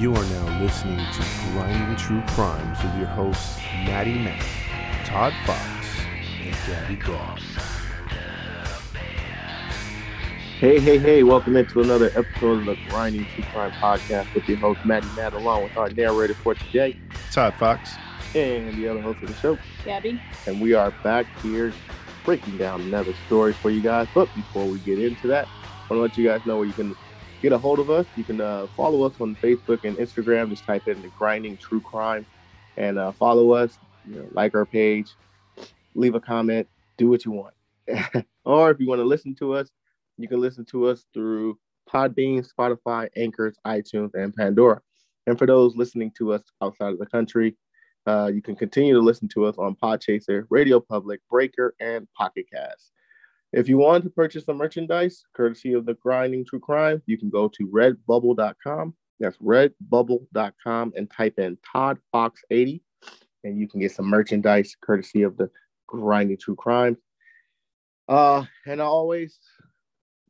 You are now listening to Grinding True Crimes with your hosts, Maddie Matt, Todd Fox, and Gabby Gab. Hey, hey, hey, welcome into another episode of the Grinding True Crime Podcast with your host, Maddie Matt, along with our narrator for today Todd Fox. and the other host of the show. Gabby. And we are back here breaking down another story for you guys. But before we get into that, I want to let you guys know where you can get a hold of us. You can uh, follow us on Facebook and Instagram. Just type in the Grinding True Crime and uh, follow us, you know, like our page, leave a comment, do what you want. or if you want to listen to us, you can listen to us through Podbean, Spotify, Anchors, iTunes, and Pandora. And for those listening to us outside of the country, uh, you can continue to listen to us on Podchaser, Radio Public, Breaker, and Pocket Cast. If you want to purchase some merchandise, courtesy of the Grinding True Crime, you can go to redbubble.com. That's redbubble.com and type in Todd Fox 80, and you can get some merchandise courtesy of the Grinding True Crime. Uh, and always,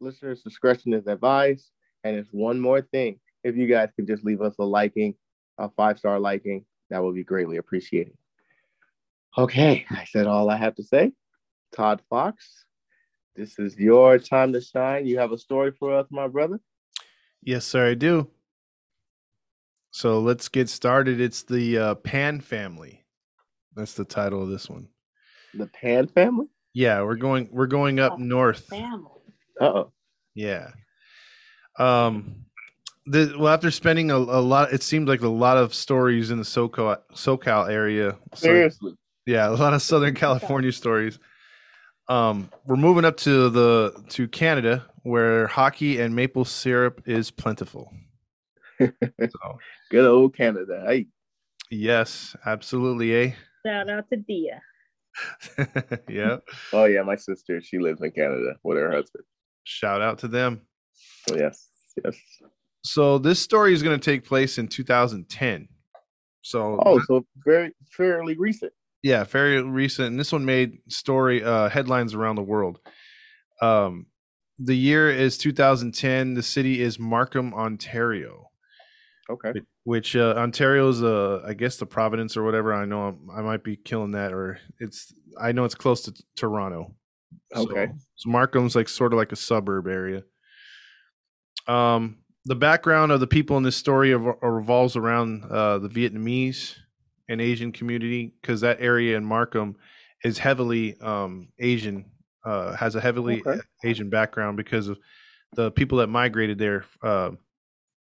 listeners' discretion is advised. And it's one more thing. If you guys could just leave us a liking, a five star liking, that would be greatly appreciated. Okay, I said all I have to say. Todd Fox, this is your time to shine. You have a story for us, my brother. Yes, sir, I do. So let's get started. It's the uh, Pan family. That's the title of this one. The Pan family? Yeah, we're going we're going up Oh, north. Family. Uh oh. Yeah. Um the well after spending a, a lot it seemed like a lot of stories in the SoCal SoCal area. Sorry, Seriously. yeah, a lot of Southern California stories. Um we're moving up to the to Canada where hockey and maple syrup is plentiful. So, Good old Canada. Hey. yes, absolutely, eh? Shout out to Dia. yeah. Oh yeah, my sister, she lives in Canada with her husband. Shout out to them. So yes, yes. So this story is going to take place in 2010. So Oh, so very fairly recent. Yeah, very recent. And this one made story uh, headlines around the world. Um, the year is 2010. The city is Markham, Ontario, Okay. which uh, Ontario is, uh, I guess, the Providence or whatever. I know I'm, I might be killing that, or it's. I know it's close to Toronto. Okay. So, Markham's like sort of like a suburb area. Um, the background of the people in this story of, revolves around uh, the Vietnamese and Asian community because that area in Markham is heavily um, Asian, uh, has a heavily Okay. Asian background because of the people that migrated there uh,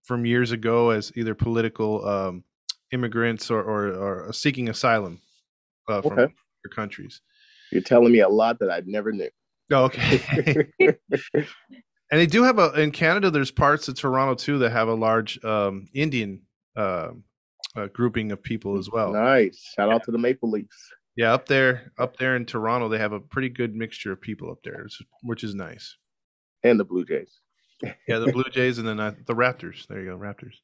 from years ago as either political um, immigrants or, or, or seeking asylum uh, from Okay. other countries. You're telling me a lot that I never knew. Oh, okay. and they do have a in Canada. There's parts of Toronto too that have a large um, Indian uh, uh, grouping of people as well. nice. Shout out to the Maple Leafs. Yeah, up there, up there in Toronto, they have a pretty good mixture of people up there, which- is nice. And the Blue Jays. Yeah, the Blue Jays and then uh, the Raptors. There you go, Raptors.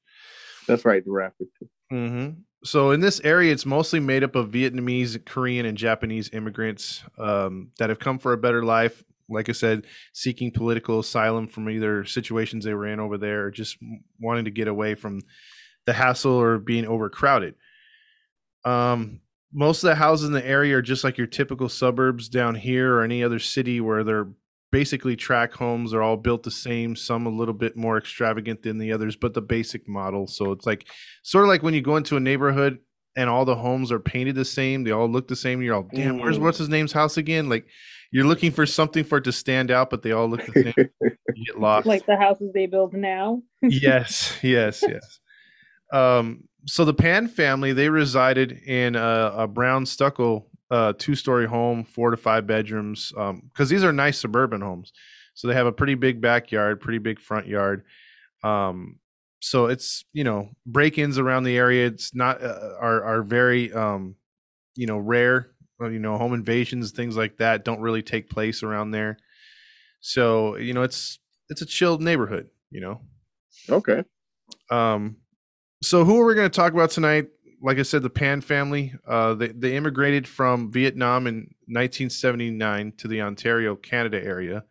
That's right, the Raptors. hmm So in this area, it's mostly made up of Vietnamese, Korean, and Japanese immigrants um, that have come for a better life. Like I said, seeking political asylum from either situations they were in over there, or just wanting to get away from the hassle or being overcrowded. Um, most of the houses in the area are just like your typical suburbs down here or any other city where they're basically track homes. They're all built the same, some a little bit more extravagant than the others, but the basic model. So it's like sort of like when you go into a neighborhood and all the homes are painted the same, they all look the same. You're all, damn, where's Mm. what's his name's house again? Like you're looking for something for it to stand out, but they all look the same. you get lost. Like the houses they build now. yes, yes, yes. Um, so the Pan family they resided in a, a brown stucco uh, two-story home, four to five bedrooms, because these are nice suburban homes. So they have a pretty big backyard, pretty big front yard. Um, so it's you know break-ins around the area. It's not uh, are are very um, you know rare. Uh, You know, home invasions, things like that, don't really take place around there. So you know, it's it's a chilled neighborhood. You know, Okay. um, so who are we going to talk about tonight? Like I said, the Pan family. Uh, they they immigrated from Vietnam in 1979 to the Ontario, Canada area.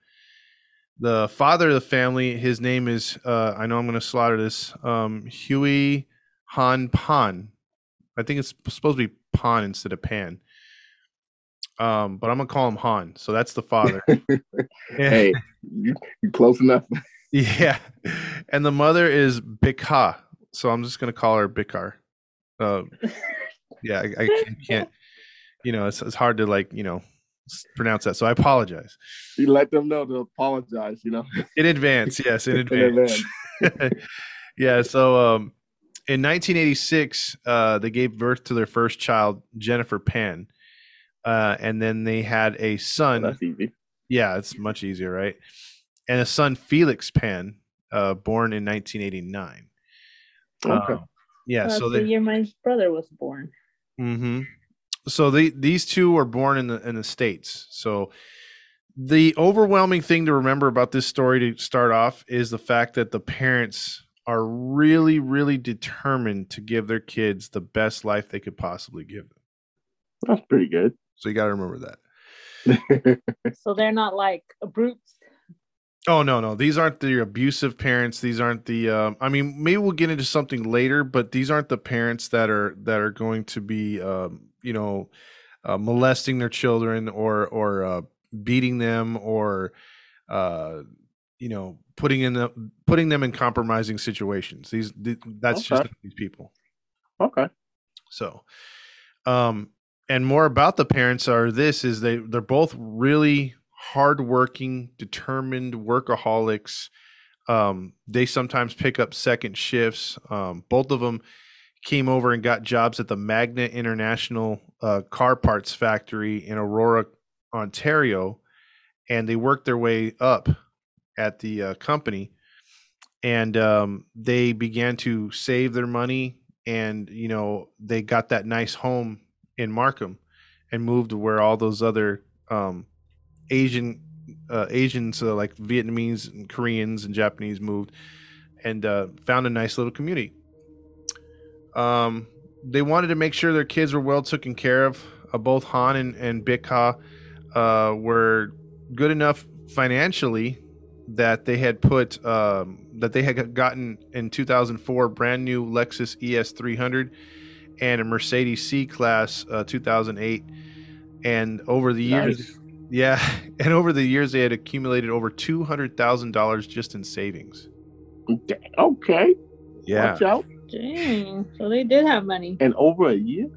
The father of the family, his name is uh, I know I'm going to slaughter this. Um, Huey Han Pan. I think it's supposed to be Pan instead of Pan. Um, but I'm gonna call him Han. So that's the father. Hey, you, you close enough. Yeah. And the mother is Bikha. So I'm just going to call her Bikar. Uh, yeah, I, I can't, can't, you know, it's, it's hard to like, you know, pronounce that. So I apologize You let them know to apologize. You know. in advance. Yes, in In advance. yeah. So um, in 1986, uh, they gave birth to their first child, Jennifer Pan. Uh, and then they had a son. That's easy. Yeah, it's much easier, right? And a son, Felix Pan, uh, born in 1989. Okay. Um, yeah, That's so the they. year my brother was born. Mm-hmm. So they these two were born in the in the states. So the overwhelming thing to remember about this story to start off is the fact that the parents are really, really determined to give their kids the best life they could possibly give them. That's pretty good. So you got to remember that. So they're not like brutes. Oh no, no, these aren't the abusive parents. These aren't the. Um, I mean, maybe we'll get into something later, but these aren't the parents that are that are going to be, um, you know, uh, molesting their children or or uh, beating them or, uh, you know, putting in the putting them in compromising situations. These th- that's just Okay. not these people. okay. So, um, and more about the parents are this is they they're both really hardworking, determined workaholics. Um, they sometimes pick up second shifts. Um, both of them came over and got jobs at the Magna International uh, Car Parts Factory in Aurora, Ontario, and they worked their way up at the uh, company. And um, they began to save their money, and you know they got that nice home in Markham, and moved where all those other um, Asian uh, Asians uh, like Vietnamese and Koreans and Japanese moved, and uh, found a nice little community. Um, they wanted to make sure their kids were well taken care of. Uh, both Han and, and Bikha uh, were good enough financially that they had put um, that they had gotten in 2004 brand new Lexus ES 300 and a Mercedes C Class uh, 2008. And over the years, Nice. Yeah, and over the years, they had accumulated over two hundred thousand dollars just in savings. Okay. Yeah, Watch out. Dang. So they did have money. And over a year.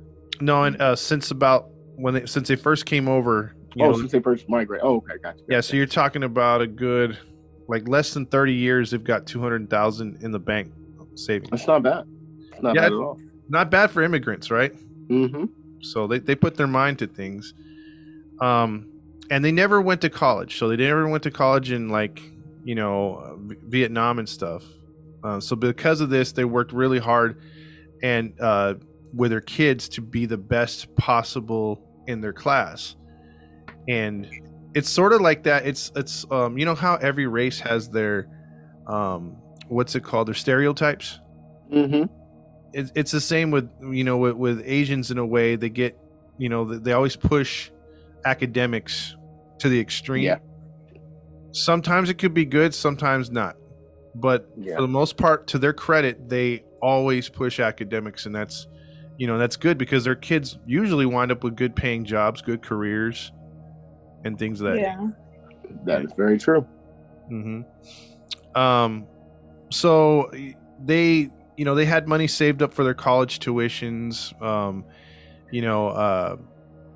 no, and uh, since about when they since they first came over, you oh, know, since they first migrate. Oh, okay, gotcha. yeah. So you're talking about a good, like less than thirty years. They've got two hundred thousand in the bank savings. That's not bad. It's not Yeah, bad at all. Not bad for immigrants, right? Mm-hmm. So they, they put their mind to things. Um, and they never went to college. So they never went to college in like, you know, Vietnam and stuff. Uh, so because of this, they worked really hard and uh, with their kids to be the best possible in their class. And it's sort of like that. It's it's um, you know how every race has their um, what's it called? Their stereotypes Mm-hmm. it's, it's the same with you know with, with asians in a way they get you know they, they always push academics to the extreme Yeah. sometimes it could be good sometimes not but Yeah. for the most part to their credit they always push academics and that's you know that's good because their kids usually wind up with good paying jobs good careers and things of that Yeah. That is very true. hmm Um, so they, you know, they had money saved up for their college tuitions. Um, you know, uh,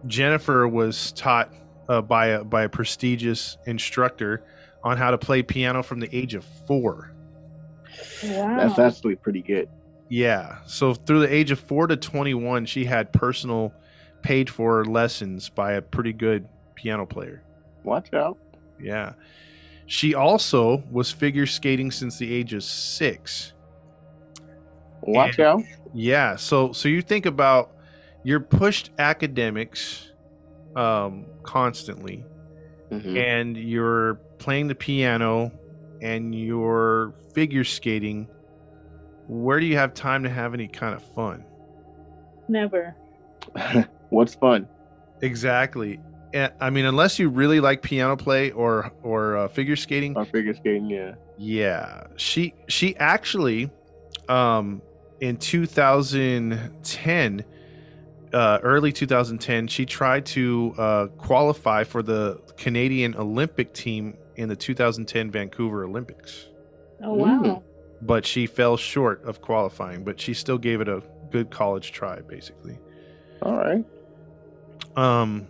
Jennifer was taught uh, by a by a prestigious instructor on how to play piano from the age of four. Wow. That's actually pretty good. Yeah. So through the age of four to twenty one, she had personal paid for lessons by a pretty good piano player. Watch out. Yeah. She also was figure skating since the age of six. Watch And- out. Yeah. So so you think about you're pushed academics um constantly Mhm. and you're playing the piano and you're figure skating. Where do you have time to have any kind of fun? Never. What's fun? Exactly. And, I mean, unless you really like piano play or or uh, figure skating, Or figure skating, yeah. Yeah, she she actually, um, in 2010, uh, early 2010, she tried to uh, qualify for the Canadian Olympic team in the 2010 Vancouver Olympics, Oh wow. Mm. but she fell short of qualifying. But she still gave it a good college try, basically. All right. Um,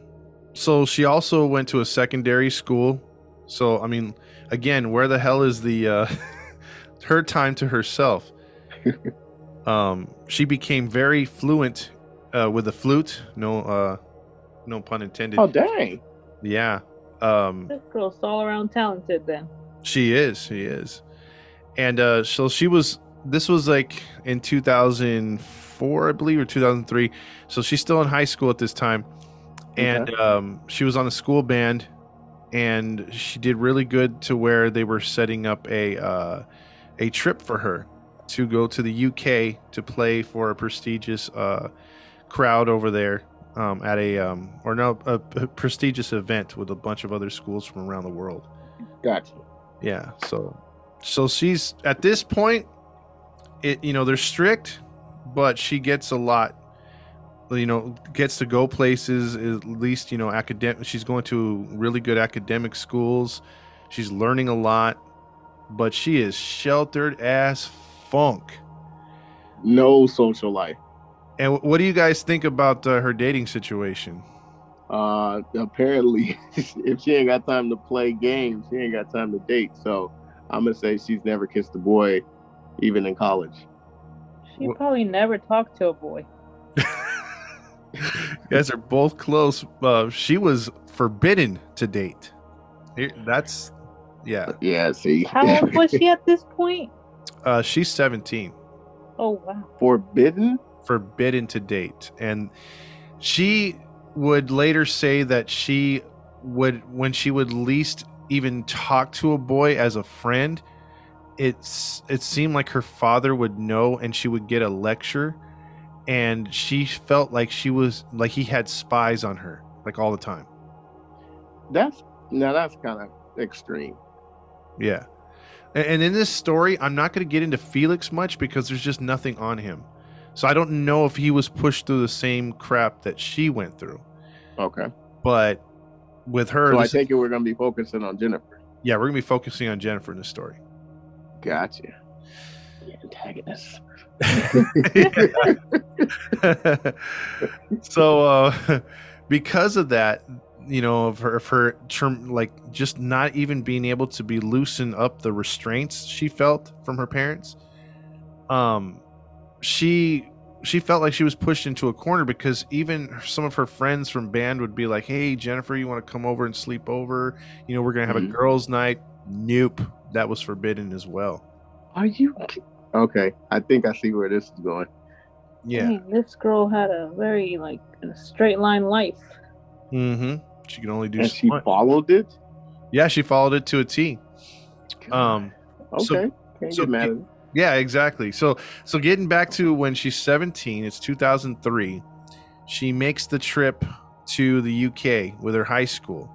so she also went to a secondary school. So I mean, again, where the hell is the uh, her time to herself? um, she became very fluent uh, with a flute. No, uh, no pun intended. Oh dang. Yeah. Um, This girl's all around talented then. she is. She is. And uh, so she was. This was like in 2004, I believe, or 2003. So she's still in high school at this time, and um, she was on the school band, and she did really good to where they were setting up a uh, a trip for her to go to the UK to play for a prestigious uh, crowd over there um, at a um, or no a, a prestigious event with a bunch of other schools from around the world. Gotcha. Yeah. So, so she's at this point, it you know they're strict, but she gets a lot. You know, gets to go places. At least you know academic. She's going to really good academic schools. She's learning a lot, but she is sheltered as funk. No social life. And what do you guys think about uh, her dating situation? Uh apparently if she ain't got time to play games, she ain't got time to date. So I'm gonna say she's never kissed a boy, even in college. She Wha- probably never talked to a boy. you guys are both close. Uh, she was forbidden to date. Here, that's yeah. Yeah, see. How old was she at this point? Uh, she's 17, Oh wow. Forbidden? Forbidden to date, and she would later say that she would, when she would least even talk to a boy as a friend, it's it seemed like her father would know, and she would get a lecture, and she felt like she was like he had spies on her, like all the time. That's now that's kind of extreme. Yeah. A- And in this story, I'm not going to get into Felix much because there's just nothing on him. So I don't know if he was pushed through the same crap that she went through. Okay. But with her, So I this- take it we're gonna be focusing on Jennifer. yeah, we're going to be focusing on Jennifer in this story. Gotcha. The antagonist. so uh, because of that, you know, of her, of her term, like just not even being able to be loosen up the restraints she felt from her parents, um, she she felt like she was pushed into a corner because even some of her friends from band would be like, "Hey, Jennifer, you want to come over and sleep over? You know, we're gonna have Mhm. a girls' night." Nope, that was forbidden as well. Are you okay? I think I see where this is going. Yeah. Dang, this girl had a very like a straight line life. Mm-hmm. She can only do And so she much. followed it. Yeah, she followed it to a T. Um, okay. so- Can't so get mad at it. Yeah, exactly. So, so getting back to when she's 17, it's 2003. She makes the trip to the UK with her high school.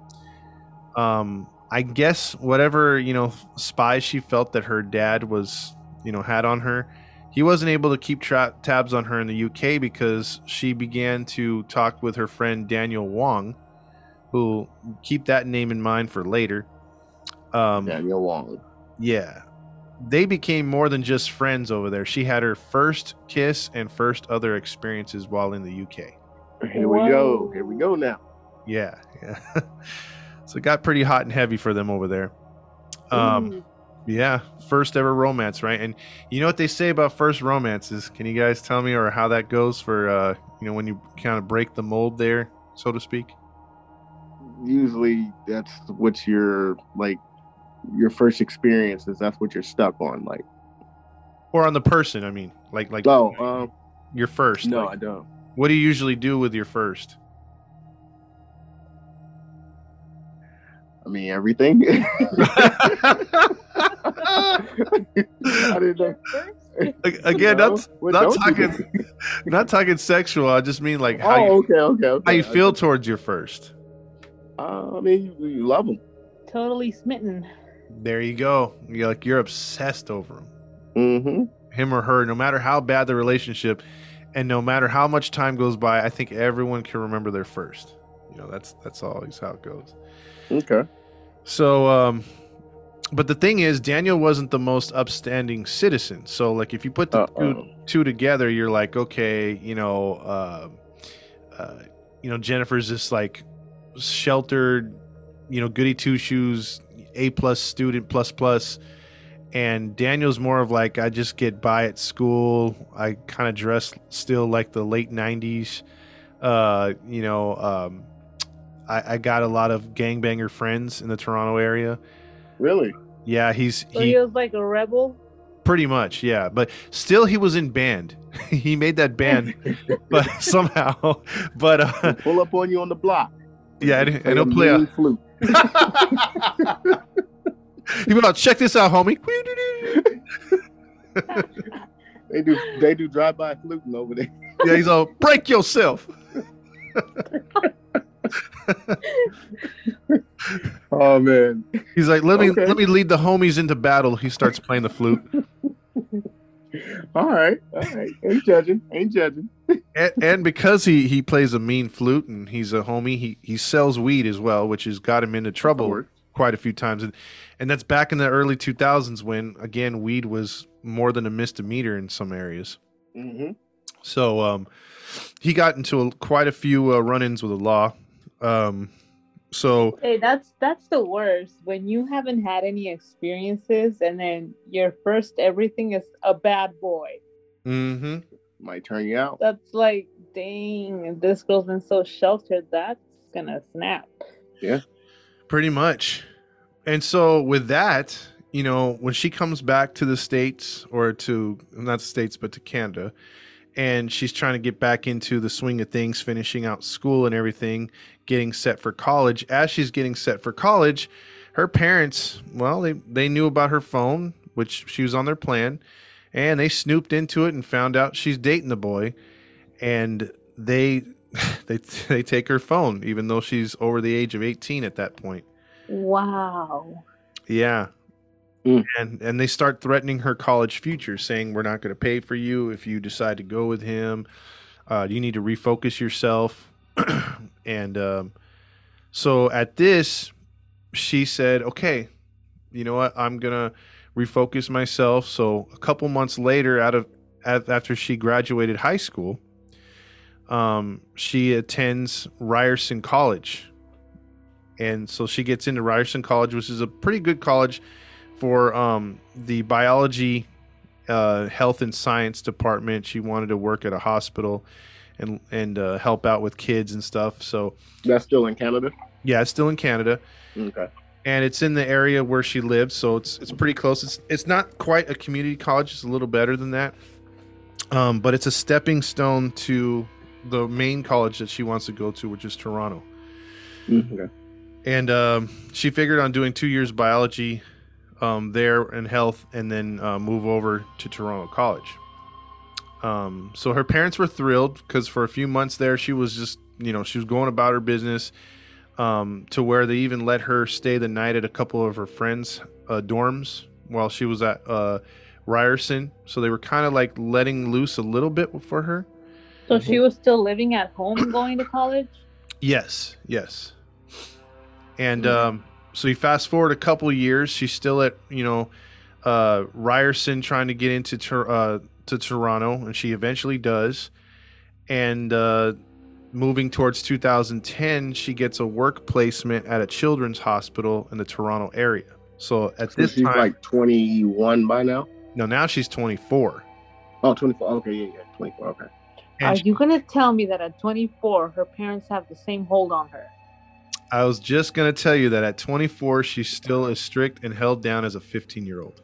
Um, I guess whatever you know spies she felt that her dad was you know had on her, he wasn't able to keep tra- tabs on her in the UK because she began to talk with her friend Daniel Wong, who keep that name in mind for later. Um, Daniel Wong. yeah. They became more than just friends over there. She had her first kiss and first other experiences while in the UK. Here we go. Here we go now. Yeah, yeah. so it got pretty hot and heavy for them over there. Um, Ooh. yeah, first ever romance, right? And you know what they say about first romances? Can you guys tell me or how that goes for uh, you know, when you kind of break the mold there, so to speak? Usually that's what you're like your first experiences. That's what you're stuck on. Like, Or on the person, I mean, like like oh, um, your first. no, like, I don't. what do you usually do with your first? I mean, everything. I didn't know. Again, No, not what not talking not talking sexual. I just mean like how oh, you okay, okay, okay. how you feel towards your first. Uh, I mean, you, you love them. Totally smitten. There you go. You're like you're obsessed over him, Mm-hmm. him or her. No matter how bad the relationship, and no matter how much time goes by, I think everyone can remember their first. You know, that's that's always how it goes. Okay. So, um, but the thing is, Daniel wasn't the most upstanding citizen. So, like, if you put the two, two together, you're like, okay, you know, uh, uh, you know, Jennifer's this like sheltered, you know, goody two shoes, A plus student plus plus, and Daniel's more of like, I just get by at school. I kind of dress still like the late '90s. Uh, you know, um, I, I got a lot of gangbanger friends in the Toronto area. Really? Yeah, he's So he he was like a rebel. pretty much yeah, but still he was in band. he made that band, but somehow, but uh, Pull up on you on the block. yeah, and, and he'll play a. flute. you be like, check this out, homie. They do. They do drive by fluting over there. yeah, he's all break yourself. Oh man. He's like, let me Okay. let me lead the homies into battle. He starts playing the flute, All right. All right. Ain't judging. Ain't judging. and, and because he he plays a mean flute and he's a homie, he he sells weed as well, which has got him into trouble quite a few times, and and that's back in the early two thousands when again weed was more than a misdemeanor in some areas. Mm-hmm. So um, he got into a, quite a few uh, run-ins with the law. Um, so Hey, that's that's the worst when you haven't had any experiences and then your first everything is a bad boy. Mm-hmm. Might turn you out. That's like, dang, this girl's been so sheltered. That's gonna snap. Yeah. Pretty much. And so with that, you know, when she comes back to the states or to not the states but to Canada, and she's trying to get back into the swing of things, finishing out school and everything, getting set for college. As she's getting set for college, her parents, well, they they knew about her phone, which she was on their plan, and they snooped into it and found out she's dating the boy, and they they they take her phone even though she's over the age of 18 at that point. Wow. Yeah. Mm. And and they start threatening her college future, saying we're not going to pay for you if you decide to go with him. Uh, you need to refocus yourself. and um, so at this, she said, "Okay, you know what? I'm gonna refocus myself." So a couple months later, out of after she graduated high school, um, she attends Ryerson College, and so she gets into Ryerson College, which is a pretty good college for um, the biology, uh, health and science department. She wanted to work at a hospital and and uh, help out with kids and stuff. So That's still in Canada. yeah, it's still in Canada, Okay. and it's in the area where she lives, so it's it's pretty close. It's it's not quite a community college; it's a little better than that, um, but it's a stepping stone to the main college that she wants to go to, which is Toronto. Mm, Okay. and um, she figured on doing two years biology um, there in health and then uh, move over to toronto college um, so her parents were thrilled because for a few months there she was just you know she was going about her business um, to where they even let her stay the night at a couple of her friends uh, dorms while she was at uh, ryerson so they were kind of like letting loose a little bit for her So she was still living at home going to college? Yes, yes. And Mhm. um, so you fast forward a couple years, she's still at you know uh, Ryerson trying to get into Tor- uh, to Toronto, and she eventually does. And uh, moving towards 2010, she gets a work placement at a children's hospital in the Toronto area. So at So this she's time, like 21 by now. no, now she's 24. Oh, 24. Okay, yeah, yeah, 24. Okay. Are And you gonna tell me that at 24 her parents have the same hold on her? I was just gonna tell you that at 24, she's still as strict and held down as a 15 year old.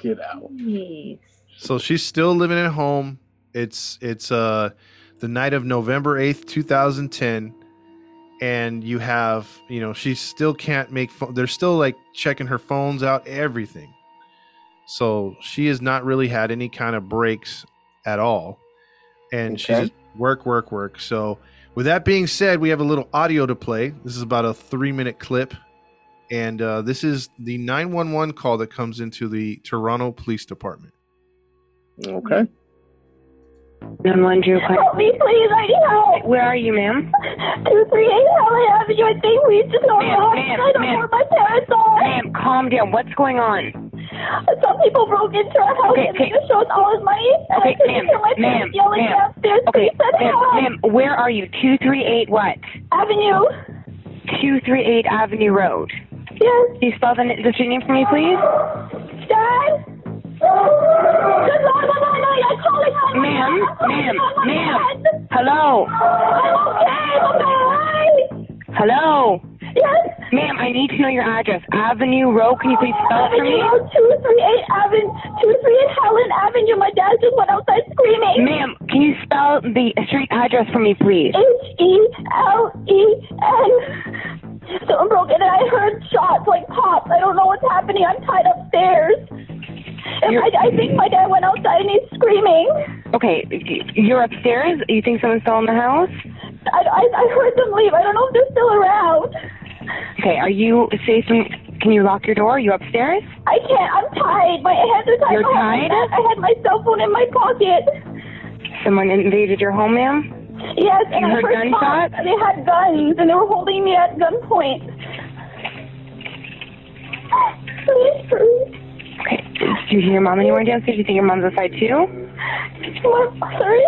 Get out. Jeez. So she's still living at home. It's it's uh the night of November 8th, 2010 and you have, you know, she still can't make phone they're still like checking her phones out everything. So she has not really had any kind of breaks at all. And she's Okay. just work work work. So with that being said, we have a little audio to play. This is about a 3-minute clip and uh, this is the 911 call that comes into the Toronto Police Department. Okay. Nine one zero five. Help me, please. I need help. Where are you, ma'am? 238 Helen Avenue. I think we just know Ma'am, lost. ma'am, I don't ma'am. know where my parents are. Ma'am, calm down. What's going on? Some people broke into our house Okay, and okay. they just showed all his money. And Okay, I couldn't ma'am, hear my ma'am, yelling ma'am. downstairs. Okay, Please ma'am, help. ma'am, where are you? Two three eight what? Avenue. Two three eight Avenue Road. Yes. Can you spell the, the street name for me, please? Dad. Ma'am, ma'am, ma'am. Hello, I'm okay. I'm hello, Yes. ma'am. I need to know your address. Avenue Road. Can you please spell it for me? Avenue 238 Avenue, 238 Helen Avenue. My dad just went outside screaming. Ma'am, can you spell the street address for me, please? H E L E N. Someone broke in and I heard shots like pops. I don't know what's happening. I'm tied upstairs. You're- I, I think my dad went outside and he's screaming. Okay, you're upstairs. You think someone's still in the house? I, I, I heard them leave. I don't know if they're still around. Okay, are you safe? And, can you lock your door? Are you upstairs? I can't. I'm tied. My hands are tied. You're tied? I had my cell phone in my pocket. Someone invaded your home, ma'am? Yes, and You I heard heard gunshots? They had guns and they were holding me at gunpoint. Please, please. Okay. Do you hear your mom anywhere downstairs? Do you think your mom's outside too? What? Sorry?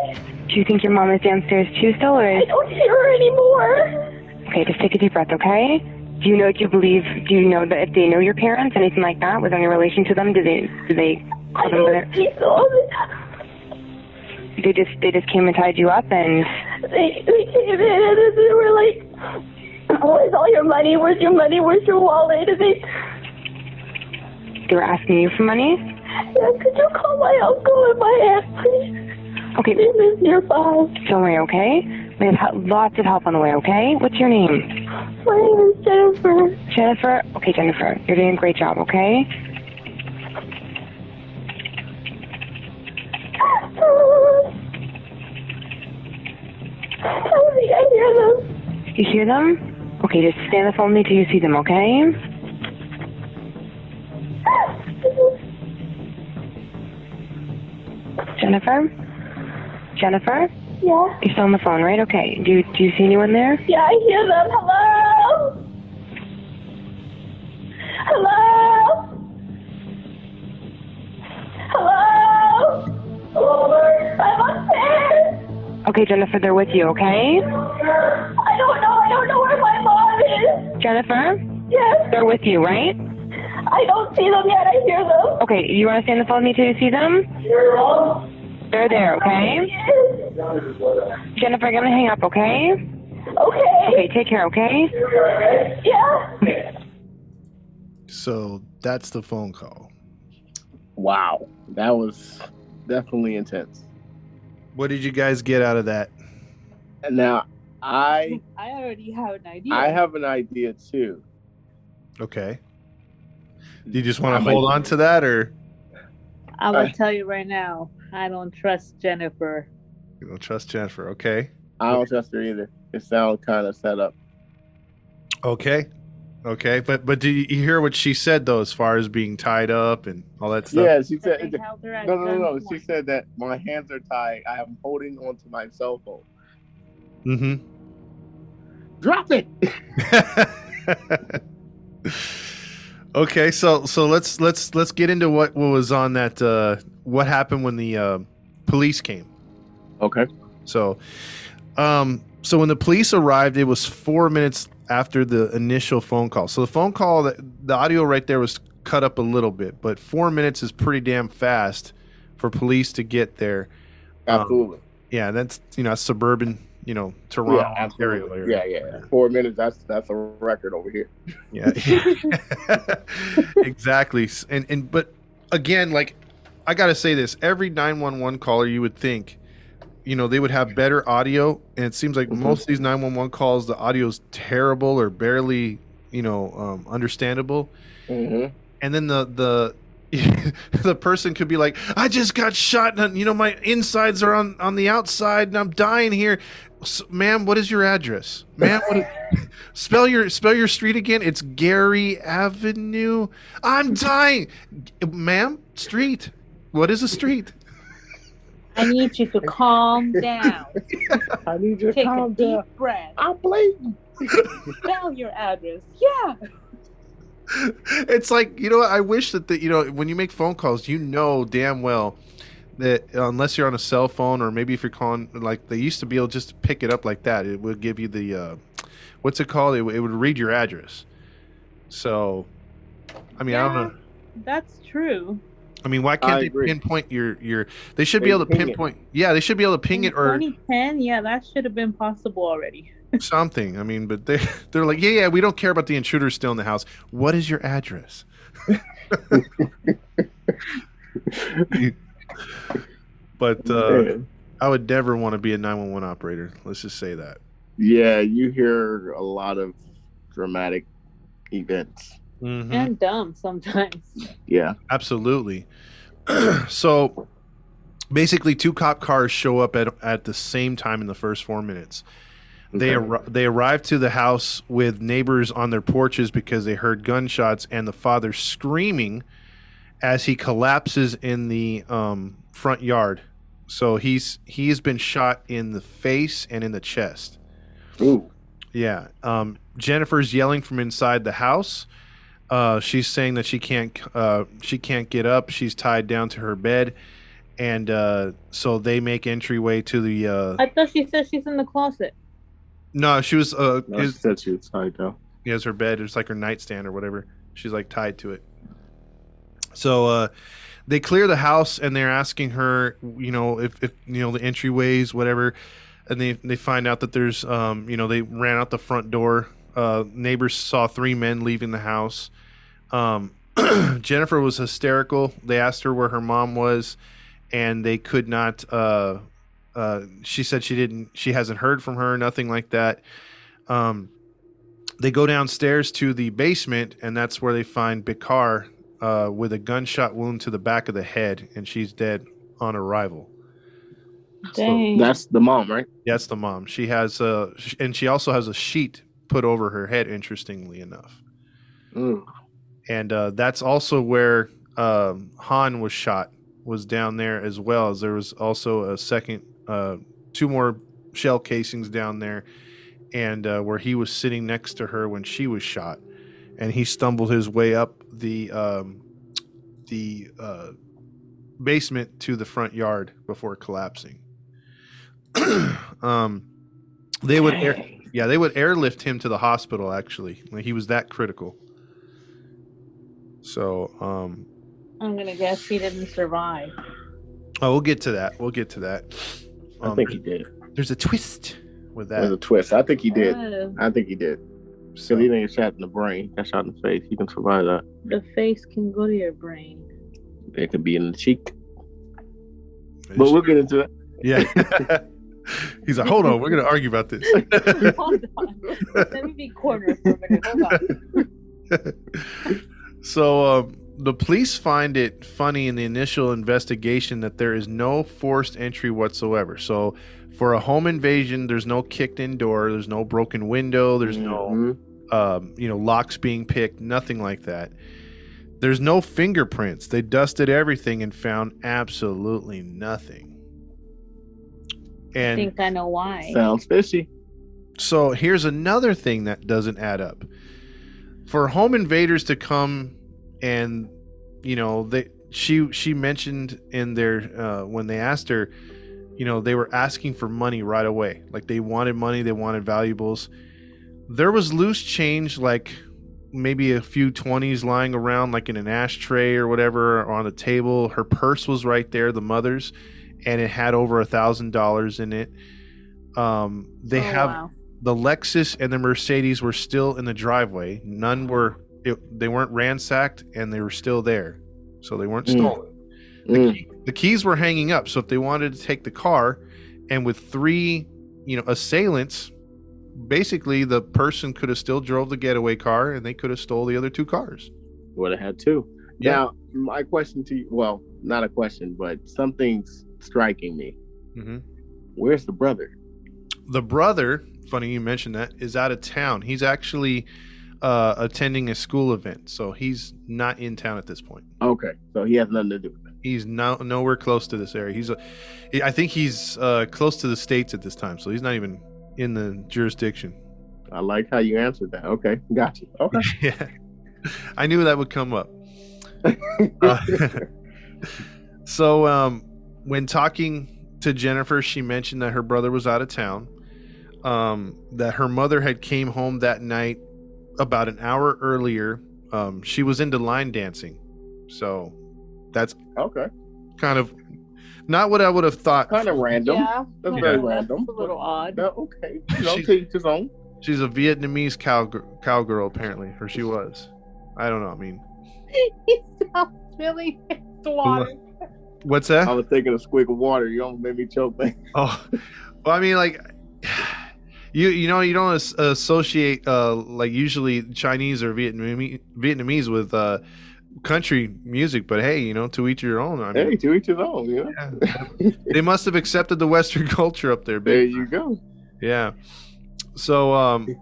Do you think your mom is downstairs too still, or I don't hear her anymore. Okay, just take a deep breath, okay? Do you know, do you believe, do you know that if they know your parents, anything like that? Was there any relation to them? Do they, do they, I don't think so. they just, they just came and tied you up and, They, they came in and they were like, oh, where's all your money? Where's your money? Where's your wallet? And they, they were asking you for money? yeah, could you call my uncle and my aunt, please? Okay, They live nearby. don't worry, okay? We have lots of help on the way, okay? What's your name? My name is Jennifer. Jennifer? Okay, Jennifer, you're doing a great job, okay? Think I hear them. You hear them? Okay, just stay on the phone with me till you see them, okay? Jennifer? Jennifer? Yeah. You're still on the phone, right? Okay. Do you, do you see anyone there? Yeah, I hear them. Hello? Hello? Hello? Hello? I'm upstairs. Okay, Jennifer, they're with you, okay? I don't know. I don't know where my mom is. Jennifer? Yes. They're with you, right? I don't see them yet. I hear them. Okay, you want to stay on the phone with me till you see them? They're there, okay? Jennifer, I'm going to hang up, okay? Okay. Okay, take care, okay? Yeah. So that's the phone call. Wow. That was definitely intense. What did you guys get out of that? And now I I already have an idea. I have an idea too. Okay. Do you just want to hold on to that or I'm gonna tell you right now. I don't trust Jennifer. you don't trust Jennifer? Okay. I don't trust her either. It sounds kind of set up. Okay. Okay. But but do you you hear what she said though, as far as being tied up and all that stuff? Yeah, she said. they held her at No, no, no, no. She said that my hands are tied. I am holding onto my cell phone. Mm-hmm. Drop it. okay, so so let's let's let's get into what, what was on that uh what happened when the uh, police came. Okay. So um so when the police arrived it was 4 minutes after the initial phone call. So the phone call that the audio right there was cut up a little bit, but 4 minutes is pretty damn fast for police to get there. Um, Absolutely. Yeah, that's you know, suburban you know Toronto, yeah, Ontario area. Yeah, yeah. Four minutes. That's that's a record over here. Yeah, exactly. And and but again, like I gotta say this: every nine one one caller, you would think, you know, they would have better audio, and it seems like Mhm. most of these nine one one calls, the audio's terrible or barely, you know, um, understandable. Mm-hmm. And then the the the person could be like, "I just got shot, and you know my insides are on on the outside, and I'm dying here." S- ma'am, what is your address, ma'am? What is, spell your spell your street again. It's Gary Avenue. I'm dying, G- ma'am. Street. What is a street? I need you to calm down. I need you to Take a calm deep breath. I'm bleeding. Spell your address. Yeah. it's like you know i wish that the, you know when you make phone calls you know damn well that unless you're on a cell phone or maybe if you're calling like they used to be able just to pick it up like that it would give you the uh, what's it called it, would- it would read your address so i mean i don't know That's true. i mean why can't I they agree. pinpoint your your they should be able to ping it. pinpoint yeah they should be able to ping In it or 2010, yeah, that should have been possible already. something i mean but they they're like yeah yeah we don't care about the intruder still in the house what is your address but uh I would never want to be a 911 operator. Let's just say that. yeah, you hear a lot of dramatic events. Mhm. And dumb sometimes. Yeah. Absolutely. so basically, two cop cars show up at, at the same time in the first four minutes. They Okay. arri- they arrive to the house with neighbors on their porches because they heard gunshots and the father screaming as he collapses in the um, front yard. So he's he's been shot in the face and in the chest. Ooh. Yeah. Um, Jennifer's yelling from inside the house. Uh, she's saying that she can't uh, she can't get up. She's tied down to her bed, and uh, so they make entryway to the. Uh, I thought she said she's in the closet. no, she was. Uh, No, she is, said she was tied down. he has her bed. It's like her nightstand or whatever. She's like tied to it. So uh, they clear the house and they're asking her, you know, if, if you know the entryways, whatever. And they they find out that there's, um, you know, they ran out the front door. Uh, neighbors saw three men leaving the house. Um, Jennifer was hysterical. They asked her where her mom was, and they could not. Uh, uh, she said she didn't. She hasn't heard from her. Nothing like that. Um, they go downstairs to the basement, and that's where they find Bikar uh, with a gunshot wound to the back of the head, and she's dead on arrival. Dang. That's the mom, right? That's the mom. She has a, and she also has a sheet put over her head. Interestingly enough, Mm. and uh, that's also where um, Han was shot. Was down there as well as there was also a second, uh, two more shell casings down there, and uh, where he was sitting next to her when she was shot, and he stumbled his way up the um, the uh, basement to the front yard before collapsing. um, they would air, Dang. yeah, they would airlift him to the hospital. Actually, like he was that critical. So, um, I'm gonna guess he didn't survive. oh, we'll get to that. We'll get to that. I Um, think he did. there's a twist with that There's a twist. I think he did. Uh, I think he did. So, Because he didn't shot in the brain. Got shot in the face. He can survive that. the face can go to your brain. It could be in the cheek. But we'll get into it. yeah. He's like, hold on, we're gonna argue about this. Hold on. Let me be cornered for a minute. Hold on. so um, the police find it funny in the initial investigation that there is no forced entry whatsoever. So for a home invasion, there's no kicked in door, there's no broken window, there's no Mhm. um, you know locks being picked, nothing like that. There's no fingerprints. They dusted everything and found absolutely nothing. I think I know why. Sounds fishy. so here's another thing that doesn't add up. For home invaders to come and you know they she she mentioned in their uh, when they asked her, you know they were asking for money right away. Like they wanted money, they wanted valuables. There was loose change, like maybe a few twenties lying around, like in an ashtray or whatever, or on the table. Her purse was right there, the mother's, and it had over a thousand dollars in it Um, they Oh, have wow. the Lexus and the Mercedes were still in the driveway. None were. It, they weren't ransacked, and they were still there, so they weren't Mm. stolen. The, Mm. key, the keys were hanging up, so if they wanted to take the car, and with three, you know, assailants, basically the person could have still drove the getaway car, and they could have stole the other two cars. Would have had two. Yeah. Now, my question to you, well, not a question, but something's striking me. hmm Where's the brother? The brother, funny you mentioned that, is out of town. He's actually uh, attending a school event, so he's not in town at this point. Okay, so he has nothing to do. He's no, nowhere close to this area. He's, a, I think he's uh, close to the states at this time, so he's not even in the jurisdiction. I like how you answered that. Okay, got you. Okay. yeah, I knew that would come up. Uh, so, um, when talking to Jennifer, she mentioned that her brother was out of town. Um, that her mother had came home that night about an hour earlier. Um, she was into line dancing, so that's okay, kind of not what I would have thought. kind of random. Yeah, That's no, very that's random. A little odd. No, okay, you know, She- to his own. She's a Vietnamese cowgirl, cowgirl apparently, or she was. I don't know. I mean, he sounds really water. what's that? I that? was taking a swig of water. You almost made me choke. man. Oh, well, I mean, like, you you know, you don't as- associate uh like usually Chinese or Vietnamese Vietnamese with uh country music, but hey, you know, to each your own. I mean, Hey, to each his own. Know. yeah. they must have accepted the Western culture up there. There you go. Yeah. So um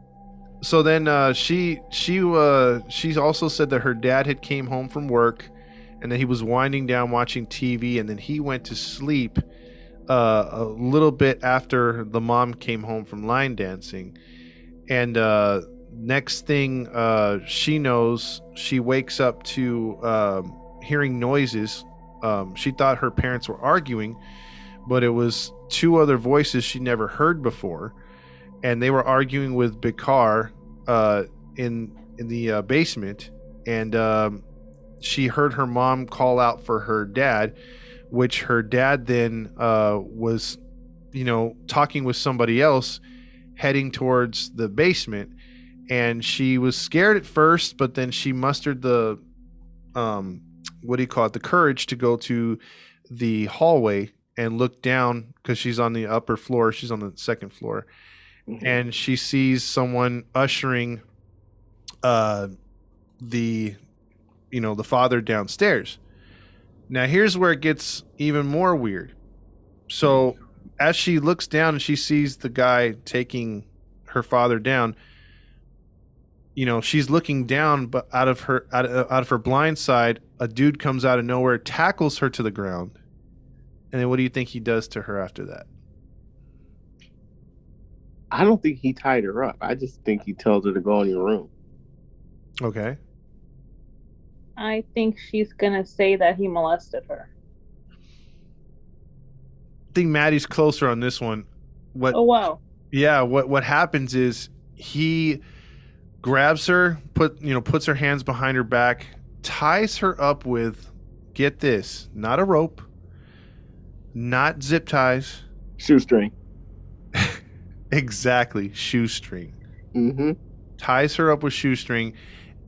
so then uh she she uh she also said that her dad had came home from work and that he was winding down watching TV and then he went to sleep uh a little bit after the mom came home from line dancing. And uh next thing uh she knows she wakes up to um hearing noises. Um she thought her parents were arguing, but it was two other voices she never heard before and they were arguing with Bich Ha uh, in in the uh, basement, and um, she heard her mom call out for her dad, which her dad then uh, was, you know, talking with somebody else, heading towards the basement, and she was scared at first, but then she mustered the, um, what do you call it, the courage to go to the hallway and look down because she's on the upper floor, she's on the second floor. Mhm. and she sees someone ushering uh the you know the father downstairs. Now here's where it gets even more weird. So as she looks down and she sees the guy taking her father down you know she's looking down but out of her out of, out of her blind side a dude comes out of nowhere tackles her to the ground and then what do you think he does to her after that I don't think he tied her up. I just think he tells her to go in your room. okay I think she's gonna say that he molested her. I think Maddie's closer on this one. What? Oh wow. Yeah. What What happens is he grabs her, put you know, puts her hands behind her back, ties her up with, get this, not a rope, not zip ties, Shoestring. exactly shoestring. Mm-hmm. Ties her up with shoestring,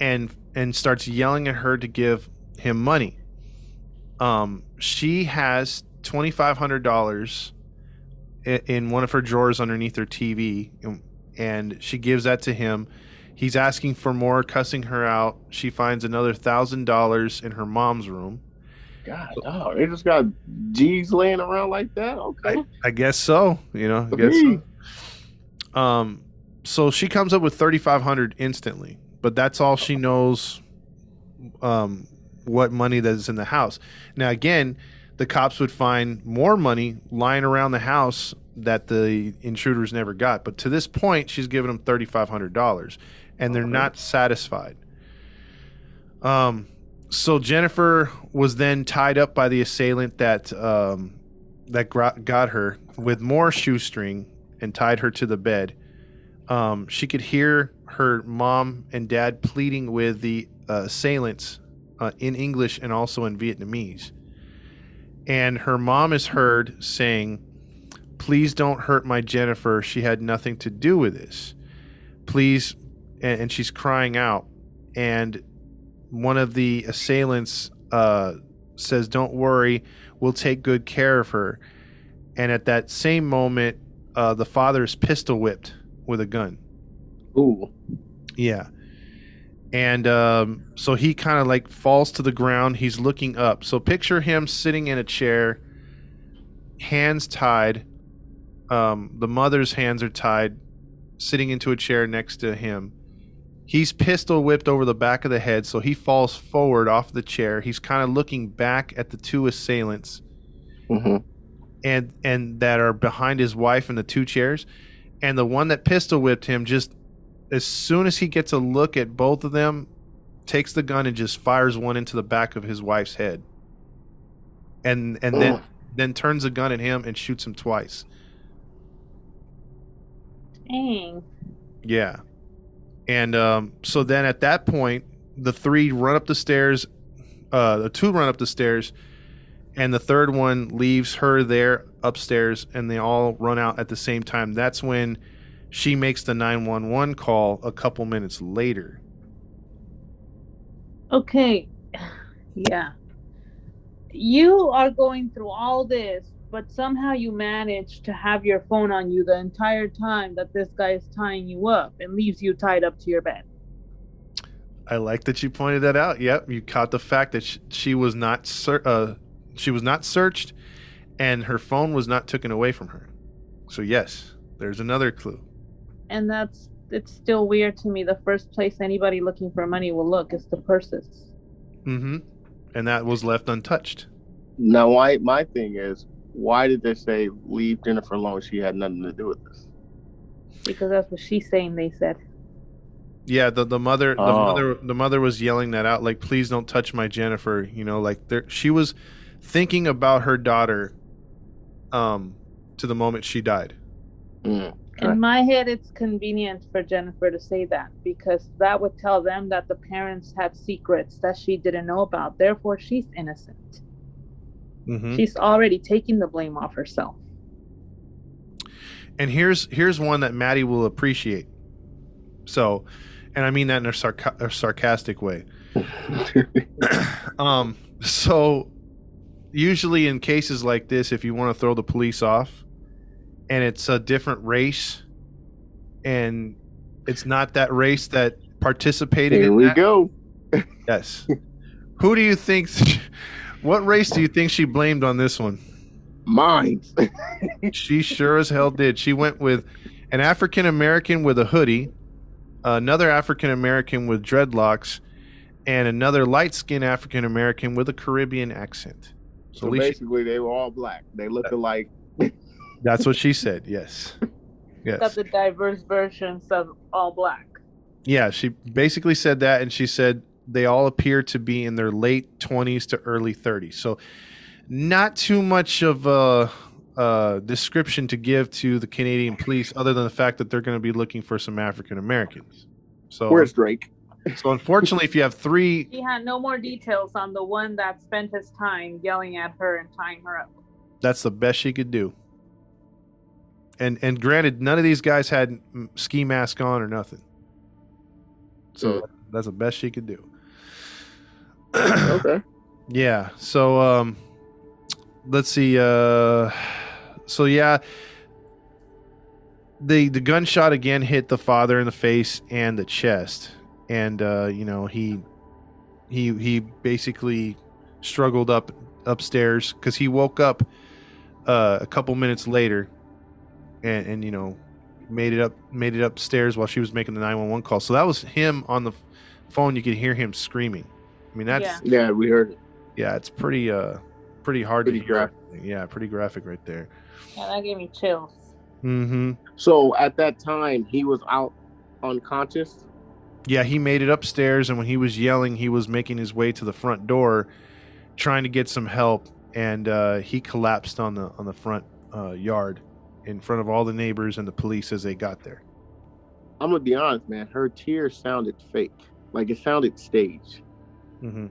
and and starts yelling at her to give him money. Um, she has twenty five hundred dollars in one of her drawers underneath her TV, and she gives that to him. He's asking for more, cussing her out. She finds another thousand dollars in her mom's room. God, dog, they just got G's laying around like that. Okay. I guess so. You know, I guess so. Um, so she comes up with thirty five hundred instantly, but that's all she knows. Um, what money that is in the house. Now again, the cops would find more money lying around the house that the intruders never got. But to this point, she's given them thirty five hundred dollars, and they're Okay. not satisfied. Um, so Jennifer was then tied up by the assailant that um, that got her with more shoestring and tied her to the bed. Um, she could hear her mom and dad pleading with the uh, assailants uh, in English and also in Vietnamese. And her mom is heard saying, please don't hurt my Jennifer. She had nothing to do with this. Please. And, and she's crying out. And one of the assailants uh, says, Don't worry, we'll take good care of her. And at that same moment, uh, the father is pistol whipped with a gun. Ooh. Yeah. And um, so he kind of like falls to the ground. He's looking up. So picture him sitting in a chair, hands tied. Um, the mother's hands are tied, sitting into a chair next to him. He's pistol whipped over the back of the head, so he falls forward off the chair. He's kind of looking back at the two assailants, hmm and and that are behind his wife in the two chairs, and the one that pistol whipped him just as soon as he gets a look at both of them, takes the gun and just fires one into the back of his wife's head, and and then then turns the gun at him and shoots him twice. Dang. Yeah. And um, so then at that point, the three run up the stairs. Uh, the two run up the stairs, and the third one leaves her there upstairs, and they all run out at the same time. That's when she makes the 911 call a couple minutes later. Okay. Yeah. You are going through all this, but somehow you manage to have your phone on you the entire time that this guy is tying you up and leaves you tied up to your bed. I like that you pointed that out. Yep, you caught the fact that she, she was not ser- uh, she was not searched, and her phone was not taken away from her. So yes, there's another clue. And that's it's still weird to me. The first place anybody looking for money will look is the purses. Mm-hmm. And that was left untouched. Now, why? My thing is, why did they say leave Jennifer alone? She had nothing to do with this. Because that's what she's saying they said. Yeah, the the mother the Oh. mother the mother was yelling that out like please don't touch my Jennifer, you know, like there she was thinking about her daughter um to the moment she died. Mm. In my head, it's convenient for Jennifer to say that because that would tell them that the parents had secrets that she didn't know about. Therefore, she's innocent. Mm-hmm. She's already taking the blame off herself. And here's here's one that Maddie will appreciate. So, and I mean that in a, sarca- a sarcastic way. um so usually in cases like this if you want to throw the police off and it's a different race and it's not that race that participated Here in we that, go. yes who do you think what race do you think she blamed on this one Mine. she sure as hell did she went with an african american with a hoodie another african american with dreadlocks and another light-skinned african american with a caribbean accent so so at least basically, they were all black. They looked alike. that's what she said yes Got yes the diverse versions of all black. yeah she basically said that and she said they all appear to be in their late 20s to early 30s so not too much of a, a description to give to the canadian police other than the fact that they're going to be looking for some african americans so Where's Drake? So unfortunately, if you have three, He had no more details on the one that spent his time yelling at her and tying her up. that's the best she could do. And and granted, none of these guys had mm, ski mask on or nothing. So that's the best she could do. Okay. Yeah. So um let's see uh so yeah the the gunshot again hit the father in the face and the chest and uh you know he he he basically struggled up upstairs cuz he woke up uh a couple minutes later and and you know made it up made it upstairs while she was making the 911 call. So that was him on the phone you could hear him screaming. I mean that's Yeah. Yeah, we heard it. yeah, it's pretty uh pretty hard Pretty to hear. graphic. Yeah, pretty graphic right there. Yeah, that gave me chills. Mm-hmm. So at that time, he was out unconscious. Yeah, he made it upstairs, and when he was yelling, he was making his way to the front door, trying to get some help, and uh, he collapsed on the on the front uh, yard in front of all the neighbors and the police as they got there. I'm gonna be honest, man. Her tears sounded fake, like it sounded staged. Mm-hmm.